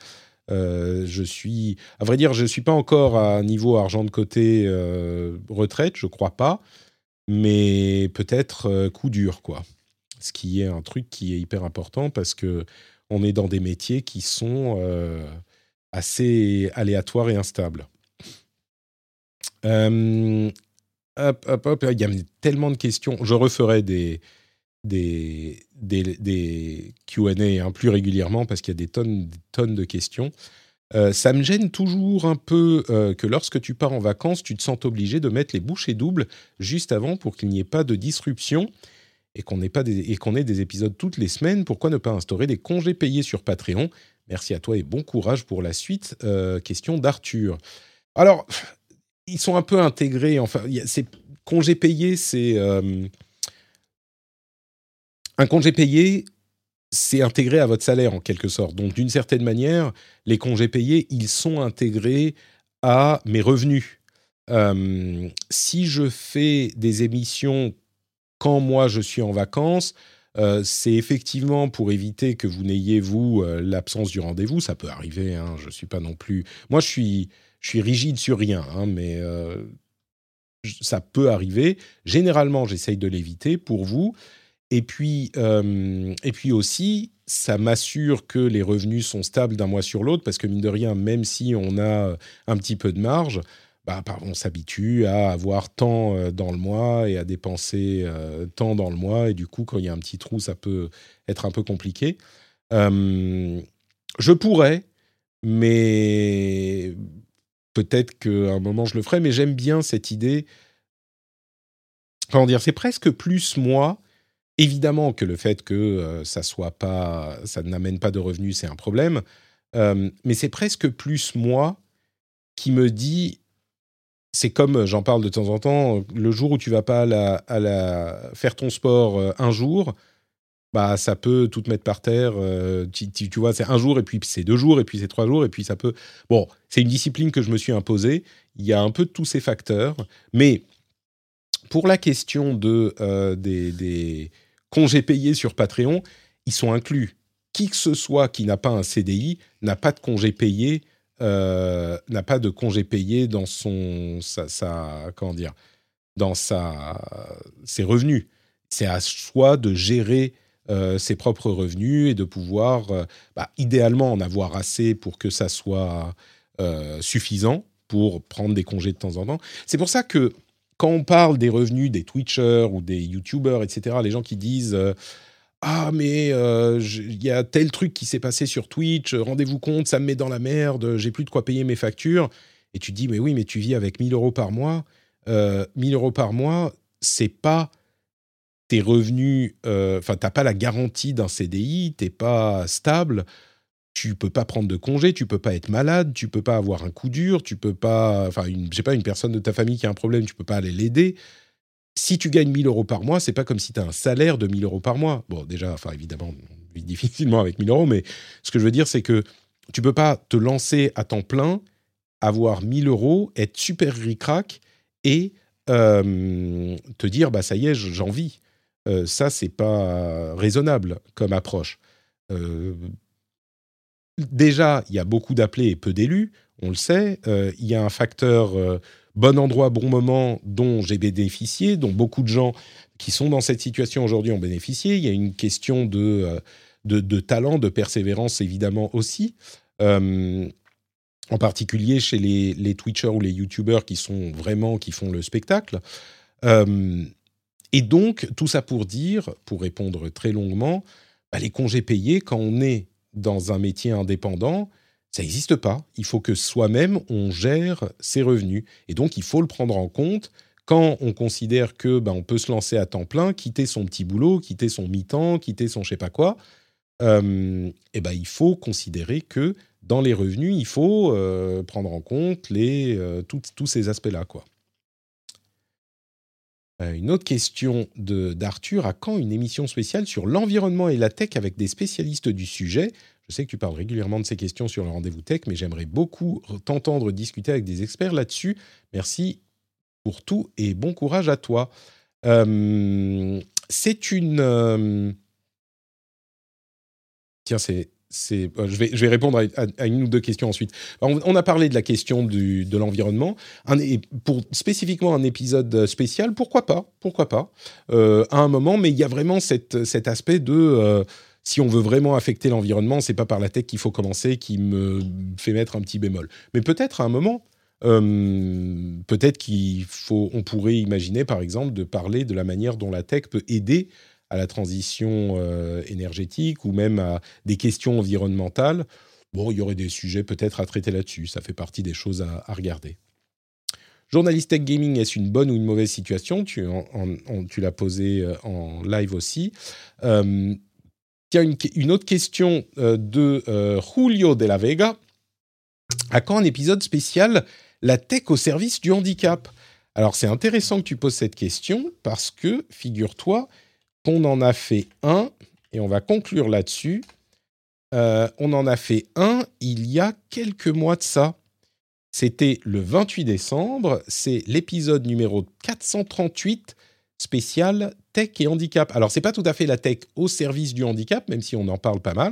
euh, je suis, à vrai dire, je ne suis pas encore à niveau argent de côté euh, retraite, je crois pas, mais peut-être euh, coup dur, quoi. Ce qui est un truc qui est hyper important parce que on est dans des métiers qui sont assez aléatoires et instables. Hop, hop, hop, il y a tellement de questions. Je referai des, des, des, des QA hein, plus régulièrement parce qu'il y a des tonnes, tonnes de questions. Euh, ça me gêne toujours un peu euh, que lorsque tu pars en vacances, tu te sens obligé de mettre les bouchées doubles juste avant pour qu'il n'y ait pas de disruption et qu'on ait, pas des, ait des épisodes toutes les semaines. Pourquoi ne pas instaurer des congés payés sur Patreon? Merci à toi et bon courage pour la suite. Euh, question d'Arthur. Alors, ils sont un peu intégrés. Enfin, ces congés payés, c'est un congé payé c'est intégré à votre salaire en quelque sorte. Donc d'une certaine manière, les congés payés, ils sont intégrés à mes revenus. Euh, si je fais des émissions quand moi je suis en vacances, euh, c'est effectivement pour éviter que vous n'ayez, vous, euh, l'absence du rendez-vous. Ça peut arriver, hein, je ne suis pas non plus... Moi, je suis, je suis rigide sur rien, hein, mais ça peut arriver. Généralement, j'essaye de l'éviter pour vous. Et puis, euh, et puis aussi, ça m'assure que les revenus sont stables d'un mois sur l'autre, parce que mine de rien, même si on a un petit peu de marge, bah, on s'habitue à avoir tant euh, dans le mois et à dépenser euh, tant dans le mois. Et du coup, quand il y a un petit trou, ça peut être un peu compliqué. je pourrais, mais peut-être qu'à un moment, je le ferai. Mais j'aime bien cette idée. Comment dire C'est presque plus moi Évidemment que le fait que euh, ça soit pas, ça n'amène pas de revenus, c'est un problème. Euh, mais c'est presque plus moi qui me dit, c'est comme j'en parle de temps en temps, le jour où tu vas pas à la, faire ton sport euh, un jour, bah ça peut tout te mettre par terre. Tu, tu, vois, c'est un jour et puis c'est deux jours et puis c'est trois jours et puis ça peut. Bon, c'est une discipline que je me suis imposée. Il y a un peu tous ces facteurs, mais pour la question de des congés payés sur Patreon, ils sont inclus. Qui que ce soit qui n'a pas un CDI n'a pas de congé payé, euh, n'a pas de congé payé dans son sa, comment dire dans sa ses revenus. C'est à soi de gérer euh, ses propres revenus et de pouvoir, euh, bah, idéalement, en avoir assez pour que ça soit suffisant pour prendre des congés de temps en temps. C'est pour ça que quand on parle des revenus des Twitchers ou des YouTubers, etc., les gens qui disent euh, Ah, mais euh, il y a tel truc qui s'est passé sur Twitch, rendez-vous compte, ça me met dans la merde, j'ai plus de quoi payer mes factures. Et tu dis Mais oui, mais tu vis avec 1000 euros par mois. Euh, 1000 euros par mois, c'est pas tes revenus, euh, enfin, t'as pas la garantie d'un CDI, t'es pas stable tu peux pas prendre de congé, tu peux pas être malade, tu peux pas avoir un coup dur, tu peux pas, enfin, une, pas, une personne de ta famille qui a un problème, tu peux pas aller l'aider. Si tu gagnes 1000 euros par mois, c'est pas comme si tu as un salaire de 1000 euros par mois. Bon, déjà, enfin, évidemment, on vit [LAUGHS] difficilement avec 1000 euros, mais ce que je veux dire, c'est que tu peux pas te lancer à temps plein, avoir 1000 euros, être super ricrac et euh, te dire, bah, ça y est, j'en vis. Euh, ça, c'est pas raisonnable comme approche. Euh, déjà, il y a beaucoup d'appelés et peu d'élus, on le sait. Euh, il y a un facteur euh, bon endroit, bon moment dont j'ai bénéficié, dont beaucoup de gens qui sont dans cette situation aujourd'hui ont bénéficié. Il y a une question de, de, talent, de persévérance évidemment aussi. en particulier chez les, les, Twitchers ou les YouTubers qui sont vraiment, qui font le spectacle. Et donc, tout ça pour dire, pour répondre très longuement, bah, les congés payés, quand on est dans un métier indépendant, ça n'existe pas. Il faut que soi-même, on gère ses revenus. Et donc, il faut le prendre en compte quand on considère que ben, on peut se lancer à temps plein, quitter son petit boulot, quitter son mi-temps, quitter son je sais pas quoi. Euh, et ben, il faut considérer que dans les revenus, il faut euh, prendre en compte les, euh, tous ces aspects-là. quoi. Une autre question d'Arthur. À quand une émission spéciale sur l'environnement et la tech avec des spécialistes du sujet? Je sais que tu parles régulièrement de ces questions sur le rendez-vous tech, mais j'aimerais beaucoup t'entendre discuter avec des experts là-dessus. Merci pour tout et bon courage à toi. Euh, c'est une... Euh, tiens, c'est... euh, je, vais, répondre à, une ou deux questions ensuite. On, a parlé de la question de l'environnement. Pour spécifiquement un épisode spécial, pourquoi pas Pourquoi pas À un moment, mais il y a vraiment cet aspect de si on veut vraiment affecter l'environnement, c'est pas par la tech qu'il faut commencer, qui me fait mettre un petit bémol. Mais peut-être à un moment, euh, peut-être qu'il faut, on pourrait imaginer par exemple de parler de la manière dont la tech peut aider à la transition euh, énergétique ou même à des questions environnementales. bon, il y aurait des sujets peut-être à traiter là-dessus. Ça fait partie des choses à, regarder. Journaliste Tech Gaming, est-ce une bonne ou une mauvaise situation? Tu, l'as posé euh, en live aussi. Euh, tiens, une, une, autre question de Julio de la Vega. À quand un épisode spécial La tech au service du handicap? Alors, c'est intéressant que tu poses cette question parce que, figure-toi, qu'on en a fait un, et on va conclure là-dessus. Euh, on en a fait un il y a quelques mois de ça. C'était le 28 décembre. C'est l'épisode numéro 438 spécial tech et handicap. Alors, c'est pas tout à fait la tech au service du handicap, même si on en parle pas mal,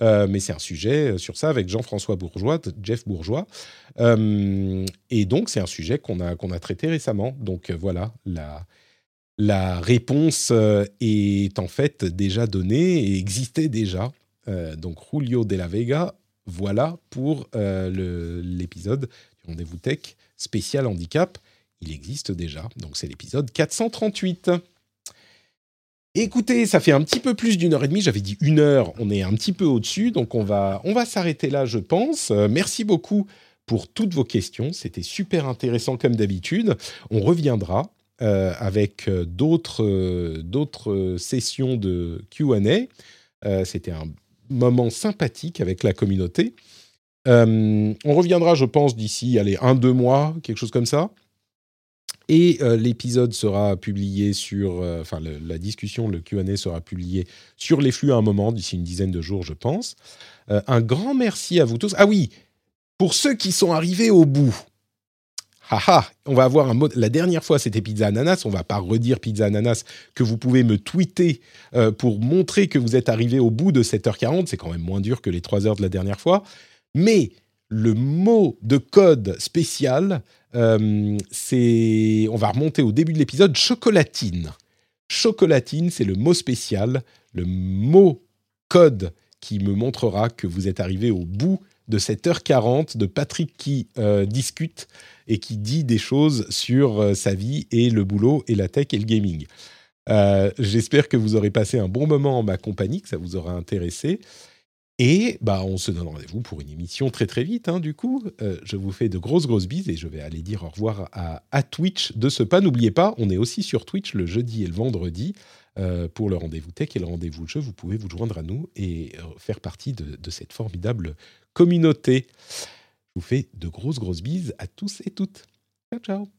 euh, mais c'est un sujet euh, sur ça avec Jean-François Bourgeois, Jeff Bourgeois. et donc, c'est un sujet qu'on a, a traité récemment. Donc, voilà, la réponse est en fait déjà donnée et existait déjà. Euh, donc Julio de la Vega, voilà pour euh, l'épisode du Rendez-vous Tech spécial handicap. Il existe déjà, donc c'est l'épisode 438. Écoutez, ça fait un petit peu plus d'une heure et demie. J'avais dit une heure, on est un petit peu au-dessus, donc on va, on va s'arrêter là, je pense. Euh, merci beaucoup pour toutes vos questions. C'était super intéressant comme d'habitude. On reviendra avec d'autres, d'autres sessions de Q&A. C'était un moment sympathique avec la communauté. Euh, on reviendra, je pense, d'ici, allez, un, deux mois, quelque chose comme ça. Et euh, l'épisode sera publié sur, euh, enfin, la discussion, le Q&A sera publié sur les flux à un moment, d'ici une dizaine de jours, je pense. un grand merci à vous tous. Ah oui, pour ceux qui sont arrivés au bout, haha, on va avoir un mode. La dernière fois, c'était pizza ananas. On va pas redire pizza ananas que vous pouvez me tweeter euh, pour montrer que vous êtes arrivé au bout de 7h40. C'est quand même moins dur que les 3 heures de la dernière fois. Mais le mot de code spécial, euh, c'est. On va remonter au début de l'épisode chocolatine. Chocolatine, c'est le mot spécial, le mot code qui me montrera que vous êtes arrivé au bout de cette heure 40 de Patrick qui euh, discute et qui dit des choses sur euh, sa vie et le boulot et la tech et le gaming. Euh, j'espère que vous aurez passé un bon moment en ma compagnie, que ça vous aura intéressé. Et bah, on se donne rendez-vous pour une émission très très vite. Hein, du coup, je vous fais de grosses grosses bises et je vais aller dire au revoir à, Twitch de ce pas. N'oubliez pas, on est aussi sur Twitch le jeudi et le vendredi. Euh, pour le rendez-vous tech et le rendez-vous jeu, vous pouvez vous joindre à nous et euh, faire partie de cette formidable communauté. Vous fais de grosses, grosses bises à tous et toutes. Ciao, ciao